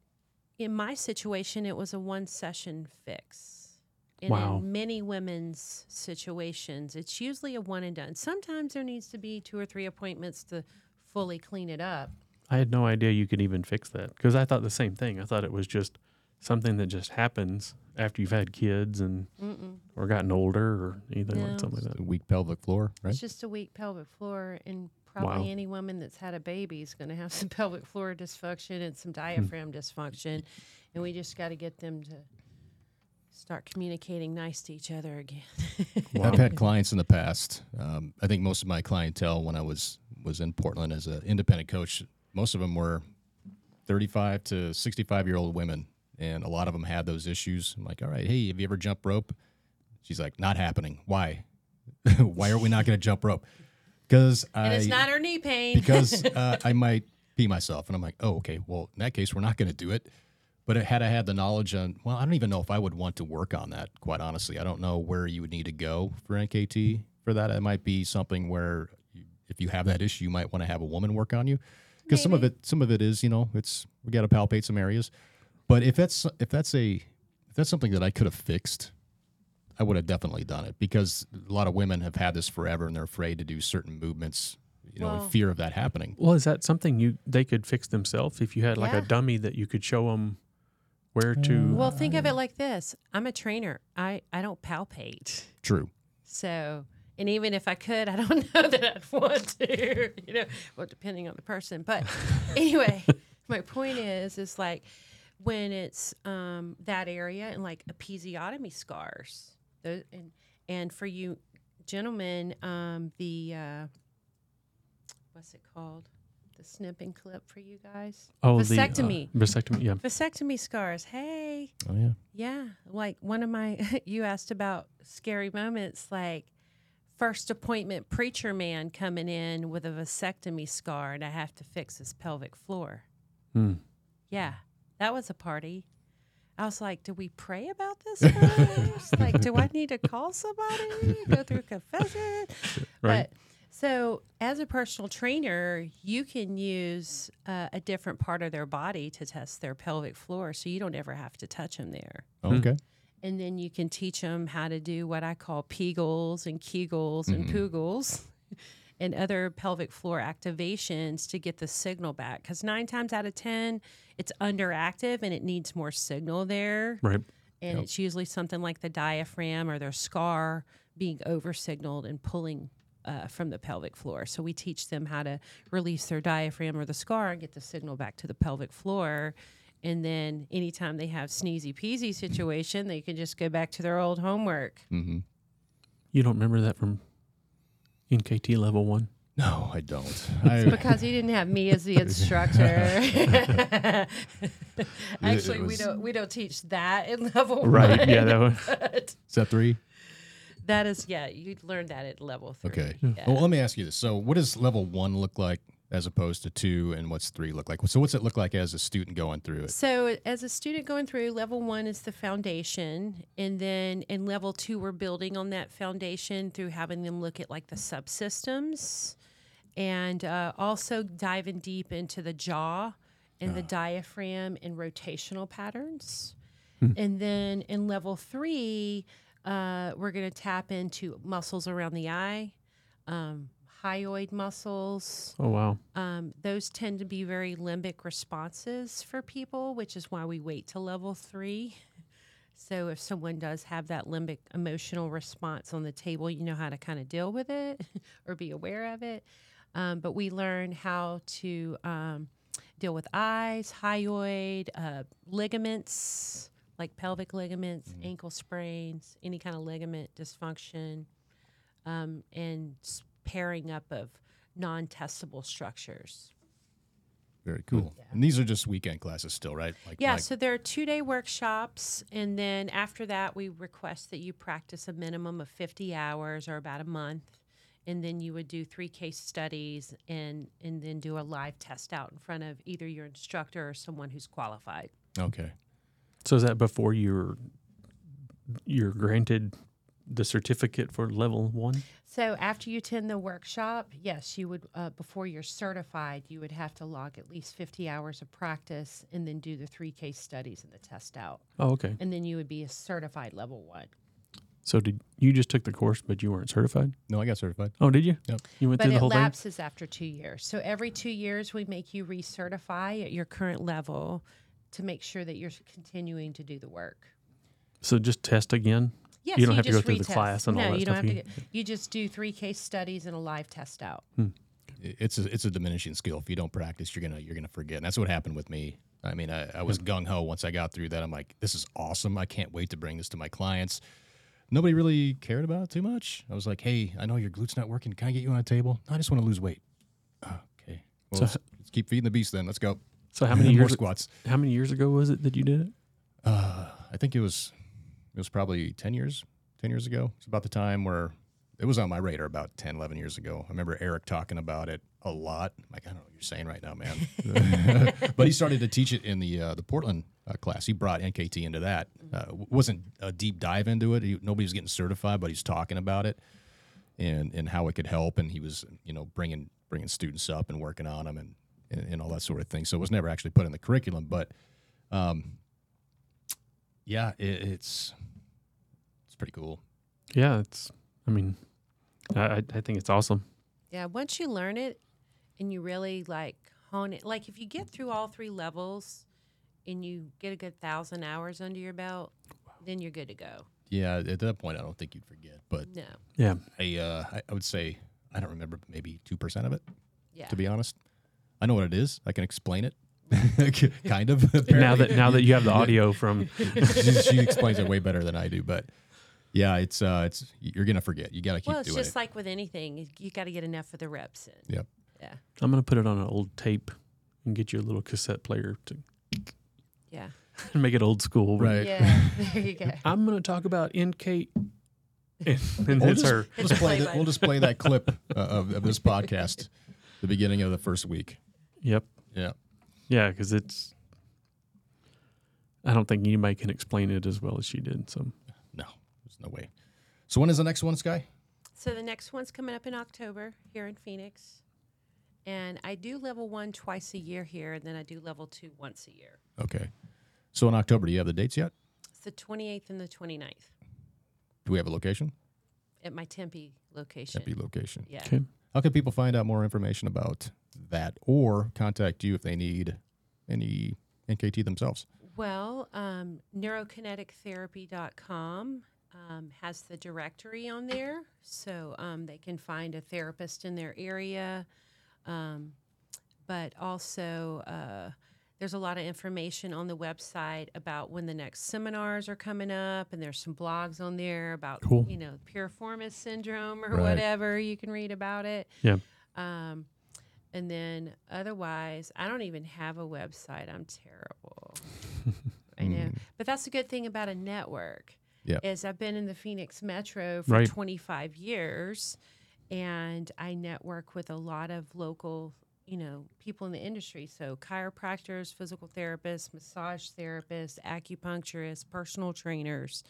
in my situation, it was a one session fix. And Wow. in many women's situations, it's usually a one and done. Sometimes there needs to be two or three appointments to fully clean it up. I had no idea you could even fix that because I thought the same thing. I thought it was just something that just happens after you've had kids and Mm-mm. or gotten older or anything No. like something like The that. weak pelvic floor, right? It's just a weak pelvic floor, and probably Wow. any woman that's had a baby is going to have some pelvic floor dysfunction and some diaphragm dysfunction, and we just got to get them to start communicating nice to each other again. Wow. I've had clients in the past. Um, I think most of my clientele when I was was in Portland as an independent coach, most of them were 35 to 65 year old women, and a lot of them had those issues. I'm like, all right, hey, have you ever jumped rope? She's like, not happening. Why? Why are we not going to jump rope? Because it's not her knee pain. because uh, I might pee myself, and I'm like, oh, okay. Well, in that case, we're not going to do it. But had I had the knowledge on, well, I don't even know if I would want to work on that. Quite honestly, I don't know where you would need to go for NKT for that. It might be something where, if you have that issue, you might want to have a woman work on you, because some of it, some of it is, you know, it's we got to palpate some areas. But if that's if that's a if that's something that I could have fixed, I would have definitely done it because a lot of women have had this forever and they're afraid to do certain movements, you know, in fear of that happening. Well, is that something you they could fix themselves if you had like Yeah. a dummy that you could show them where to? Mm. Well, think of it mm. like this: I'm a trainer. I I don't palpate, True. so and even if I could, I don't know that I'd want to. You know, well, depending on the person. But anyway, my point is, is like when it's um, that area and like episiotomy scars, those, and and for you gentlemen, um, the uh, what's it called? The snipping clip for you guys. oh, vasectomy. The, uh, vasectomy. Yeah. Vasectomy scars. Hey, Oh yeah. yeah, like one of my, you asked about scary moments, like first appointment preacher man coming in with a vasectomy scar and I have to fix his pelvic floor. Hmm. Yeah, that was a party. I was like, do we pray about this first? like, do I need to call somebody, go through confession? Right. But so, as a personal trainer, you can use uh, a different part of their body to test their pelvic floor, so you don't ever have to touch them there. Okay. and then you can teach them how to do what I call Pegels and Kegels and Kugels and other pelvic floor activations to get the signal back. Because nine times out of 10, it's underactive and it needs more signal there. Right. And it's usually something like the diaphragm or their scar being over signaled and pulling uh, from the pelvic floor. So we teach them how to release their diaphragm or the scar and get the signal back to the pelvic floor. And then anytime they have sneezy peasy situation, they can just go back to their old homework. Mm-hmm. You don't remember that from NKT level one? No, I don't. I, Because he didn't have me as the instructor. Actually, we don't we don't teach that in level one. Right. one. Yeah. That was. but is that three? that is yeah, you learn that at level three. Okay. Yeah. Well, let me ask you this. So, what does level one look like as opposed to two, and what's three look like? So, what's it look like as a student going through it? So, as a student going through, level one is the foundation. And then in level two, we're building on that foundation through having them look at like the subsystems and uh, also diving deep into the jaw and the diaphragm and rotational patterns. And then in level three, uh, we're going to tap into muscles around the eye, um, hyoid muscles, Oh wow. um, those tend to be very limbic responses for people, which is why we wait to level three. So if someone does have that limbic emotional response on the table, you know how to kind of deal with it or be aware of it. Um, but we learn how to um, deal with eyes, hyoid, uh, ligaments like pelvic ligaments, ankle sprains, any kind of ligament dysfunction um, and pairing up of non-testable structures. Very cool. And these are just weekend classes still, right? Like, Yeah, like- so there are two-day workshops, and then after that, we request that you practice a minimum of 50 hours or about a month, and then you would do three case studies and and then do a live test out in front of either your instructor or someone who's qualified. okay. So is that before you're you're granted the certificate for level one? So after you attend the workshop, yes, you would uh, before you're certified, you would have to log at least 50 hours of practice and then do the three case studies and the test out, Oh, okay. and then you would be a certified level one. So did you just took the course, but you weren't certified? No, I got certified. Oh, did you? Yep. You went But through the whole thing. But it lapses after two years. So every two years, we make you recertify at your current level to make sure that you're continuing to do the work. So just test again. Yes, You don't have to go just through the class and all no, that you don't have You- to. Get, you just do three case studies and a live test out. It- It's a, it's a diminishing skill. If you don't practice, you're gonna you're gonna forget. And that's what happened with me. I mean, I, I was gung ho once I got through that. I'm like, this is awesome. I can't wait to bring this to my clients. Nobody really cared about it too much. I was like, hey, I know your glutes not working. Can I get you on a table? "No, I just want to lose weight. "Oh, okay. Well, So- let's, let's keep feeding the beast then. Let's go. So how many More years? squats. How many years ago was it that you did it? Uh, I think it was it was probably 10 years, 10 years ago. It's about the time where it was on my radar about 10, 11 years ago. I remember Eric talking about it a lot. I'm like, I don't know what you're saying right now, man. but he started to teach it in the uh, the Portland uh, class. He brought NKT into that. Uh, wasn't a deep dive into it. He, nobody was getting certified, but he's talking about it and and how it could help. And he was, you know, bringing bringing students up and working on them and, and, and all that sort of thing. So it was never actually put in the curriculum, but um, yeah, it, it's it's pretty cool. Yeah, it's. I mean, I I I think it's awesome. Yeah, once you learn it and you really like hone it, like if you get through all three levels and you get a good thousand hours under your belt, then you're good to go. Yeah, at that point, I don't think you'd forget, but No, Yeah. I uh, I, I would say I don't remember maybe two percent of it. yeah. To be honest, I know what it is. I can explain it, kind of. Now that now that you have the audio from she, she explains it way better than I do, but yeah, it's uh, it's you're gonna forget. You got to keep it. well, it's doing just it. like with anything, you- you got to get enough of the reps in. Yep. Yeah, I'm gonna put it on an old tape and get you a little cassette player to yeah, And make it old school. Right. yeah. there you go. I'm gonna talk about NK and, and We'll it's just, her. we'll just play Play that, we'll just play that clip uh, of, of this podcast, the beginning of the first week. Yep. Yeah. Yeah, because it's. I don't think anybody can explain it as well as she did. So No, there's no way. So when is the next one, Skye? So the next one's coming up in October here in Phoenix, and I do level one twice a year here, and then I do level two once a year. Okay. So in October, do you have the dates yet? It's the 28th and the 29th Do we have a location? at my Tempe location. Tempe location. Yeah. Okay. How can people find out more information about that or contact you if they need any NKT themselves? Well, um, neurokinetictherapy.com um, has the directory on there, so um, they can find a therapist in their area. Um, but also, uh, there's a lot of information on the website about when the next seminars are coming up, and there's some blogs on there about Cool. you know piriformis syndrome or Right. whatever. You can read about it. Yeah. Um, and then otherwise, I don't even have a website. I'm terrible. I know. But that's a good thing about a network. Yeah. Is I've been in the Phoenix Metro for Right. 25 years and I network with a lot of local, you know, people in the industry. So chiropractors, physical therapists, massage therapists, acupuncturists, personal trainers.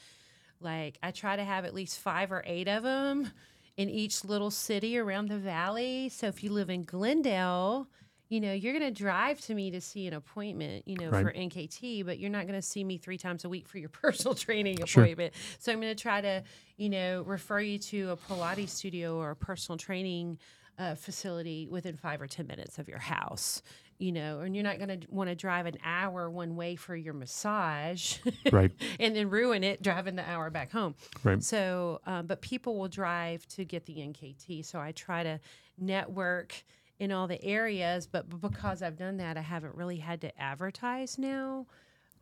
Like I try to have at least five or eight of them in each little city around the valley. So if you live in Glendale, you know, you're going to drive to me to see an appointment, you know, Right. for NKT, but you're not going to see me three times a week for your personal training Sure. appointment. So I'm going to try to, you know, refer you to a Pilates studio or a personal training uh, facility within five or 10 minutes of your house, you know, and you're not going to want to drive an hour one way for your massage. Right. and then ruin it driving the hour back home. Right. So, um, but people will drive to get the NKT. So I try to network in all the areas. But because I've done that, I haven't really had to advertise now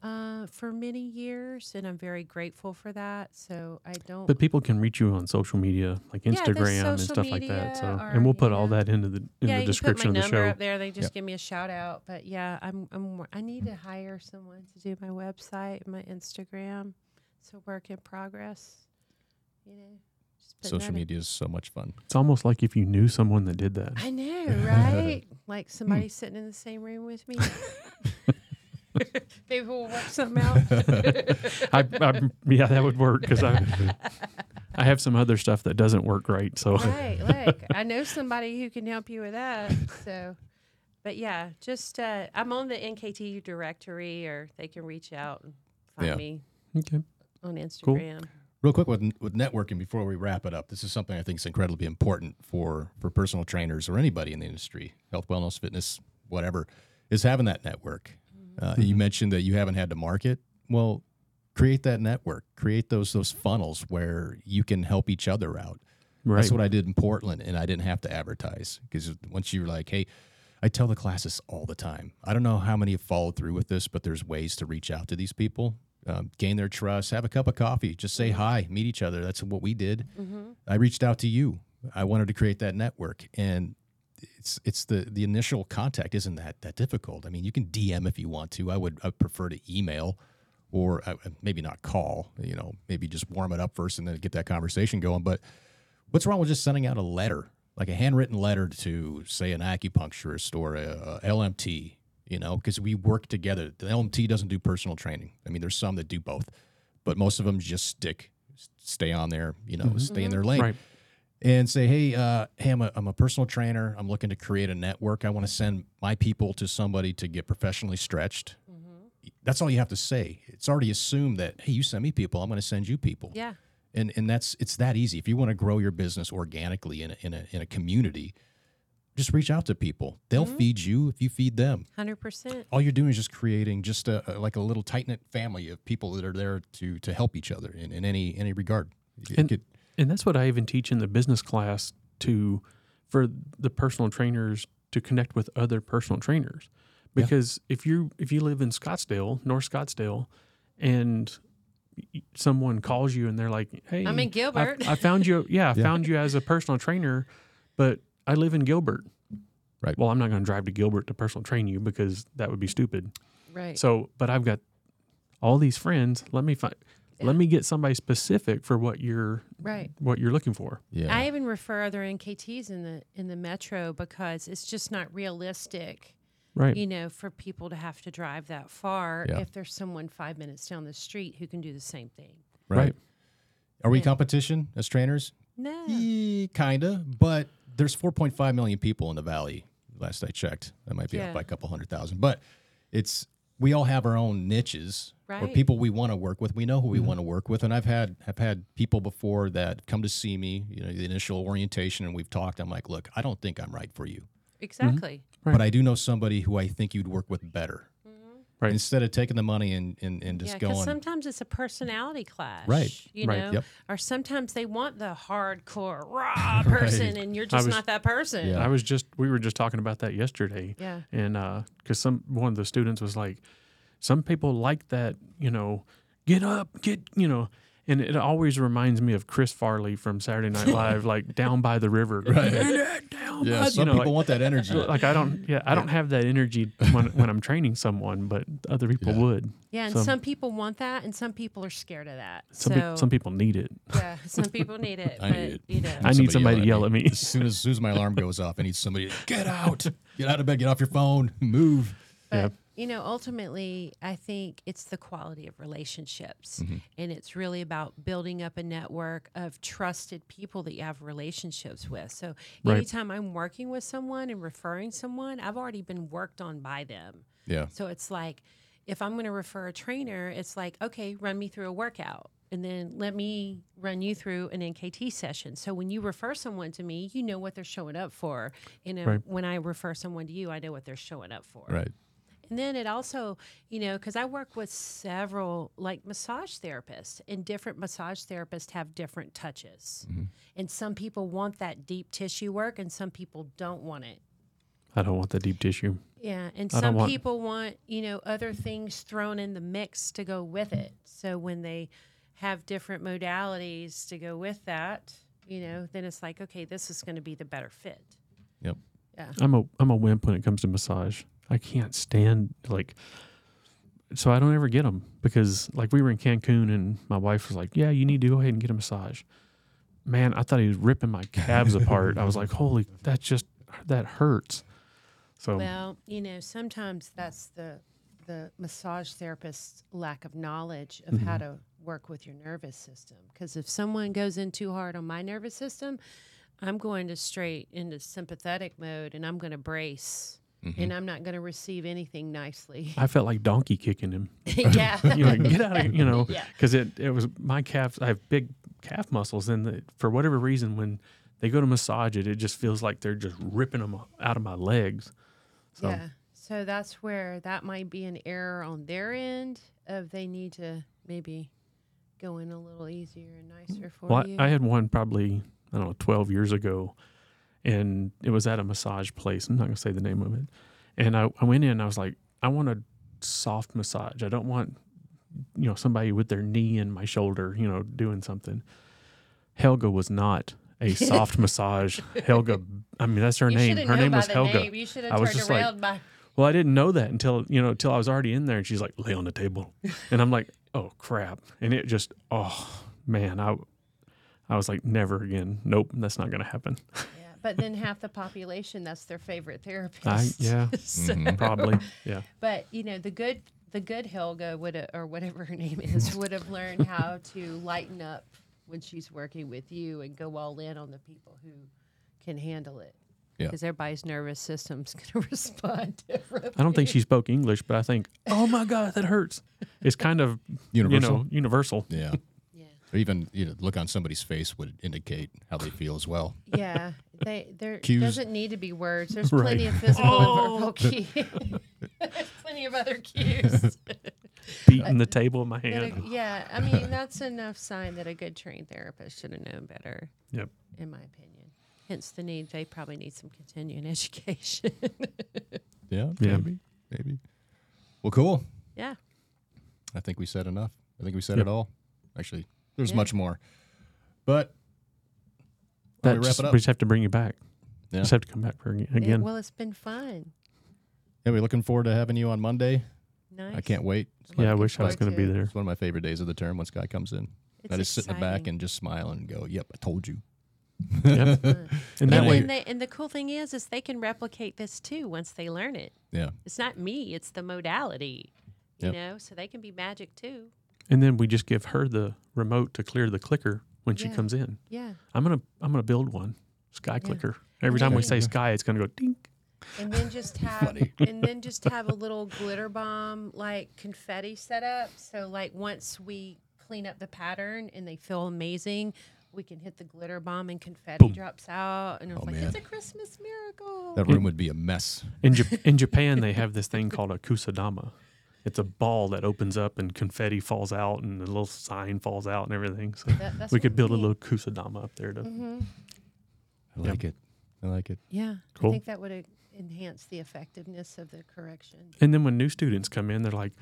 uh, for many years, and I'm very grateful for that. So I don't. But people can reach you on social media like the Instagram and stuff like that. So, or, and we'll put you all that into the in yeah, the you description put my of the number show. up there. They just Yep. give me a shout out. But yeah, I'm, I'm I need to hire someone to do my website, and my Instagram. It's a work in progress. You know, just putting Social in- media is so much fun. It's almost like if you knew someone that did that. I know, right? like somebody sitting in the same room with me. Maybe we'll work something out. I, I yeah, that would work because I I have some other stuff that doesn't work right. So right, like I know somebody who can help you with that. So, but yeah, just uh, I'm on the NKT directory, or they can reach out and find Yeah. me okay, on Instagram. Real quick with, with networking before we wrap it up, this is something I think is incredibly important for, for personal trainers or anybody in the industry, health, wellness, fitness, whatever, is having that network. Uh, You mentioned that you haven't had to market. Well, create that network, create those those funnels where you can help each other out. right, That's what I did in Portland, and I didn't have to advertise because once you're like, hey, I tell the classes all the time. I don't know how many have followed through with this, but there's ways to reach out to these people, um, gain their trust, have a cup of coffee, just say hi, meet each other. That's what we did. I reached out to you. I wanted to create that network, and it's it's the the initial contact isn't that that difficult. I mean, you can DM if you want to. I would I prefer to email or uh, maybe not call. You know, maybe just warm it up first and then get that conversation going. But what's wrong with just sending out a letter, like a handwritten letter to say an acupuncturist or a, a LMT? You know, because we work together. The LMT doesn't do personal training. I mean, there's some that do both, but most of them just stick, stay on there. You know, stay in their lane right, and say, hey, uh, hey, I'm a, I'm a personal trainer. I'm looking to create a network. I want to send my people to somebody to get professionally stretched. That's all you have to say. It's already assumed that, hey, you send me people, I'm going to send you people. Yeah, And and that's it's that easy. If you want to grow your business organically in a, in a in a community, just reach out to people. They'll feed you if you feed them. hundred percent. All you're doing is just creating just a, a- like a little tight knit family of people that are there to to help each other in, in any any regard. It And- could- and that's what I even teach in the business class to for the personal trainers to connect with other personal trainers. Yeah. Because if you if you live in Scottsdale, North Scottsdale, and someone calls you and they're like, "Hey, I'm in I- Gilbert." I, found you. Yeah, I Yeah. found you as a personal trainer, but I live in Gilbert." Right. Well, I'm not going to drive to Gilbert to personal train you because that would be stupid. Right. So, but I've got all these friends. Let me find. Yeah. Let me get somebody specific for what you're right. what you're looking for. yeah. I even refer other NKTs in the in the metro because it's just not realistic, Right. you know, for people to have to drive that far Yeah. if there's someone five minutes down the street who can do the same thing. right. Right. Are we Yeah. competition as trainers? No. Yeah, kinda, but there's 4.5 million people in the valley. Last I checked, that might be Yeah. up by a couple hundred thousand. But it's we all have our own niches or people we want to work with. We know who we Mm-hmm. want to work with, and I've had have had people before that come to see me. You know, the initial orientation, and we've talked. I'm like, look, I don't think I'm right for you, Exactly. Right. but I do know somebody who I think you'd work with better. Right. Instead of taking the money and and, and just Yeah, because going, sometimes it's a personality clash, Right. You Right. know, Yep. or sometimes they want the hardcore raw person, and you're just was- not that person. Yeah. I was just we were just talking about that yesterday. Yeah. And uh, because some one of the students was like, some people like that, you know, get up, get you know, and it always reminds me of Chris Farley from Saturday Night Live, like down by the river. Right. Uh, down yeah, by, some you know, people want that energy. like, like I don't yeah I don't have that energy when when I'm training someone, but other people Yeah. would. Yeah, and So- some people want that, and some people are scared of that. Some so peop some people need it. yeah, some people need it, I but need it. you know, I need somebody to yell at me. As soon as, as soon as my alarm goes off, I need somebody to get out, get out of bed, get off your phone, move. But Yep. You know, ultimately, I think it's the quality of relationships, Mm-hmm. and it's really about building up a network of trusted people that you have relationships with. So Right. anytime I'm working with someone and referring someone, I've already been worked on by them. Yeah, So it's like if I'm going to refer a trainer, it's like, okay, run me through a workout and then let me run you through an NKT session. So when you refer someone to me, you know what they're showing up for. You know, Right. when I refer someone to you, I know what they're showing up for. right. And then it also, you know, because I work with several like massage therapists, and different massage therapists have different touches. Mm-hmm. And some people want that deep tissue work, and some people don't want it. I don't want the deep tissue. Yeah, and some want- people want, you know, other things thrown in the mix to go with it. So when they have different modalities to go with that, you know, then it's like, okay, this is going to be the better fit. Yep. Yeah. I'm a I'm a wimp when it comes to massage. I can't stand like so I don't ever get them because like we were in Cancun and my wife was like, "Yeah, you need to go ahead and get a massage." Man, I thought he was ripping my calves apart. I was like, "Holy, that just that hurts." So Well, you know, sometimes that's the the massage therapist's lack of knowledge of how mm-hmm. to work with your nervous system. Because if someone goes in too hard on my nervous system, I'm going to straight into sympathetic mode and I'm going to brace. And mm-hmm. I'm not going to receive anything nicely. I felt like donkey kicking him. yeah. You know, get out of you know, Yeah. because it it was my calves. I have big calf muscles, and the, for whatever reason, when they go to massage it, it just feels like they're just ripping them out of my legs. So Yeah. So that's where that might be an error on their end of they need to maybe go in a little easier and nicer for Well, you. I, I had one probably I don't know twelve years ago, and it was at a massage place. I'm not gonna say the name of it. And I, I went in. and I was like, I want a soft massage. I don't want you know somebody with their knee in my shoulder, you know, doing something. Helga was not a soft massage. Helga, I mean that's her you name. Her name was Helga. name. You should I have was turned just like- by Well, I didn't know that until you know until I was already in there, and she's like, "Lay on the table," and I'm like, "Oh crap!" And it just, oh man, I, I was like, "Never again. Nope, that's not gonna happen." Yeah, but then half the population that's their favorite therapist. I yeah, So- mm-hmm. probably yeah. But you know the good the good Helga would or whatever her name is would have learned how to lighten up when she's working with you and go all in on the people who can handle it. Yeah. Because everybody's nervous system's going to respond differently. I don't think she spoke English, but I think, oh my god, that hurts. It's kind of Universal. you know universal. Yeah. Yeah. Or even you know, look on somebody's face would indicate how they feel as well. Yeah, they there Cues. doesn't need to be words. There's Right. plenty of physical Oh. and verbal cues. Plenty of other cues. Beating the table in my hand. a- yeah, I mean that's enough sign that a good trained therapist should have known better, Yep. in my opinion. Hence the need. They probably need some continuing education. Yeah. Yeah. Maybe. Maybe. Well, cool. yeah. I think we said enough. I think we said Yep. it all. Actually, there's Yeah. much more. But That we wrap just, it up? we just have to bring you back. Yeah. Just have to come back for again. It- well, it's been fun. yeah, we're looking forward to having you on Monday. Nice. I can't wait. yeah, I wish I was forward going to to be it. there. It's one of my favorite days of the term when Skye comes in. It's I just sit in the back and just smile and go, "Yep, I told you." Yep. Uh, And that and, way, then they, and the cool thing is, is they can replicate this too once they learn it. Yeah. It's not me; it's the modality. You Yep. know, so they can be magic too. And then we just give her the remote to clear the clicker when she Yeah. comes in. Yeah. I'm gonna I'm gonna build one Skye Yeah. clicker. Every time we Maybe. say Skye, it's gonna go dink. and then just have and then just have a little glitter bomb like confetti set up. So like once we clean up the pattern and they feel amazing, we can hit the glitter bomb and confetti drops out, and it's Oh, like man. it's a Christmas miracle. That room would be a mess. In, Jap- in Japan, they have this thing called a kusadama. It's a ball that opens up and confetti falls out and the little sign falls out and everything. So That- we could build a need. little kusadama up there to. Mm-hmm. I like it. I like it. Yeah, Cool. I think that would uh, enhance the effectiveness of the correction. And then when new students come in, they're like,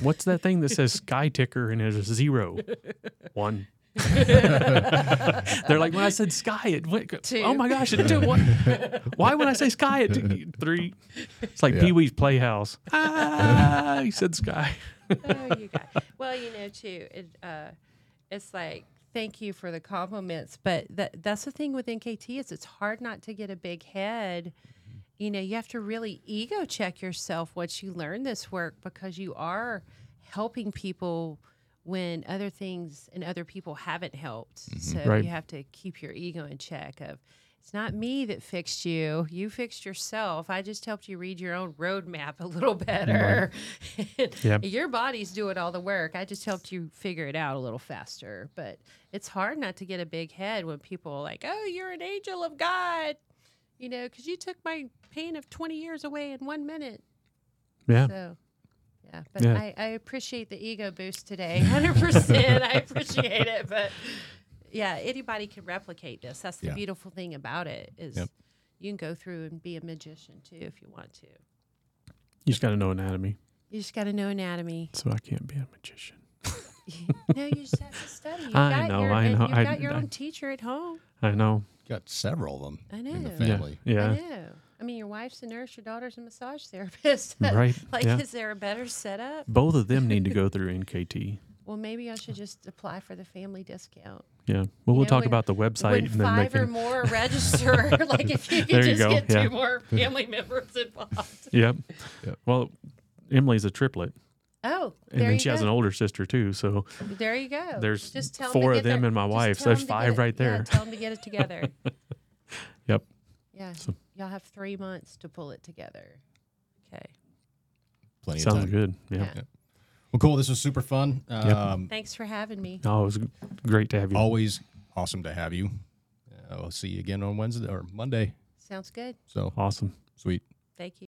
"What's that thing that says Skye ticker and it's a zero, one?" they're like, "When I said Skye, it went. Two. Oh my gosh, it did what? Why when I say Skye, it did three? It's like Yeah. Pee Wee's Playhouse. Ah, he said Skye. oh, you guys. Well, you know, too, it, uh, it's like thank you for the compliments, but that that's the thing with NKT is it's hard not to get a big head. You know, you have to really ego check yourself once you learn this work because you are helping people when other things and other people haven't helped. Mm-hmm. So Right. you have to keep your ego in check of it's not me that fixed you. You fixed yourself. I just helped you read your own roadmap a little better. Yeah. Your body's doing all the work. I just helped you figure it out a little faster. But it's hard not to get a big head when people are like, oh, you're an angel of God, you know, because you took my pain of 20 years away in one minute. Yeah, So, yeah. But Yeah. I, I appreciate the ego boost today. 100%. I appreciate it. But yeah, anybody can replicate this. That's the Yeah. beautiful thing about it is Yep. you can go through and be a magician too if you want to. you just got to know anatomy, You just got to know anatomy. so I can't be a magician. no, you just have to study. You've I got know, Your, I know, You've I- got your I- own teacher at home. I know. Got several of them I in the know. family. Yeah, I know. I mean, your wife's a nurse, your daughter's a massage therapist. Right, like, yeah. is there a better setup? both of them need to go through NKT. Well, maybe I should just apply for the family discount. Yeah, well, You we'll know, talk when- about the website when and then they five or more register, like if you There could you just go, get yeah. two more family members involved. Yep. Yep. Well, Emily's a triplet, Oh, and then you she go. has an older sister too. So there you go. there's just tell 'em four to of them their- and my wife, so there's five it- right Yeah, there. tell them to get it together. Yep. Yeah, So- y'all have three months to pull it together. Okay. Plenty of time. Sounds good. Yeah. Yeah. Well, cool. This was super fun. Um, Thanks for having me. Oh, it was great to have you. always awesome to have you. Uh, we'll see you again on Wednesday or Monday. Sounds good. So Awesome. sweet. Thank you.